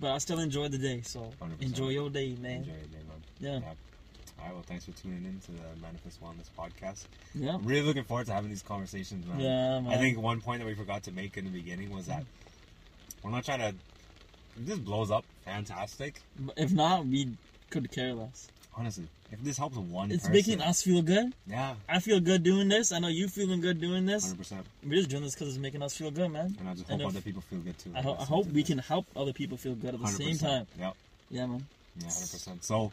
A: but I still enjoy the day. So
B: 100%.
A: enjoy your day, man.
B: Enjoy your day, man.
A: Yeah.
B: All right. Well, thanks for tuning in to the Manifest Wellness podcast.
A: Yeah.
B: I'm really looking forward to having these conversations, man.
A: Yeah, man.
B: I think one point that we forgot to make in the beginning was that we're not trying to. If this blows up, fantastic.
A: If not, we could care less.
B: Honestly, if this helps one
A: It's
B: person,
A: making us feel good.
B: yeah,
A: I feel good doing this. I know you feeling good doing this.
B: hundred percent.
A: We're just doing this because it's making us feel good, man.
B: And I just
A: And
B: hope
A: if-
B: other people feel good too.
A: I, ho- I hope we can help other people feel good at the same
B: 100%.
A: time.
B: Yep.
A: Yeah, man.
B: Yeah, hundred percent. So,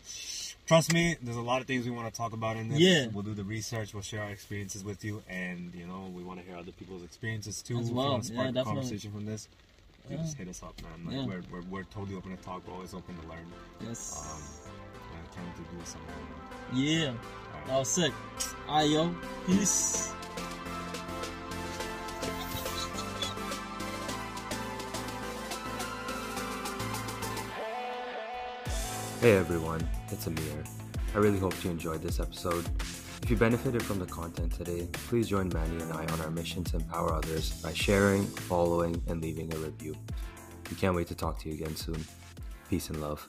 B: trust me, there's a lot of things we want to talk about in this.
A: Yeah.
B: we'll do the research. We'll share our experiences with you, and you know, we want to hear other people's experiences too.
A: As
B: If you
A: well.
B: want to
A: Yeah,
B: spark a conversation from this, you
A: Yeah.
B: just hit us up, man. Like
A: Yeah.
B: we're, we're we're totally open to talk. We're always open to learn.
A: Yes.
B: Um, to do something.
A: yeah.
B: All
A: That
B: right.
A: was sick. Alright, yo. Peace.
C: Hey everyone, it's Amir. I really hope you enjoyed this episode. If you benefited from the content today, please join Manny and I on our mission to empower others by sharing, following, and leaving a review. We can't wait to talk to you again soon. Peace and love.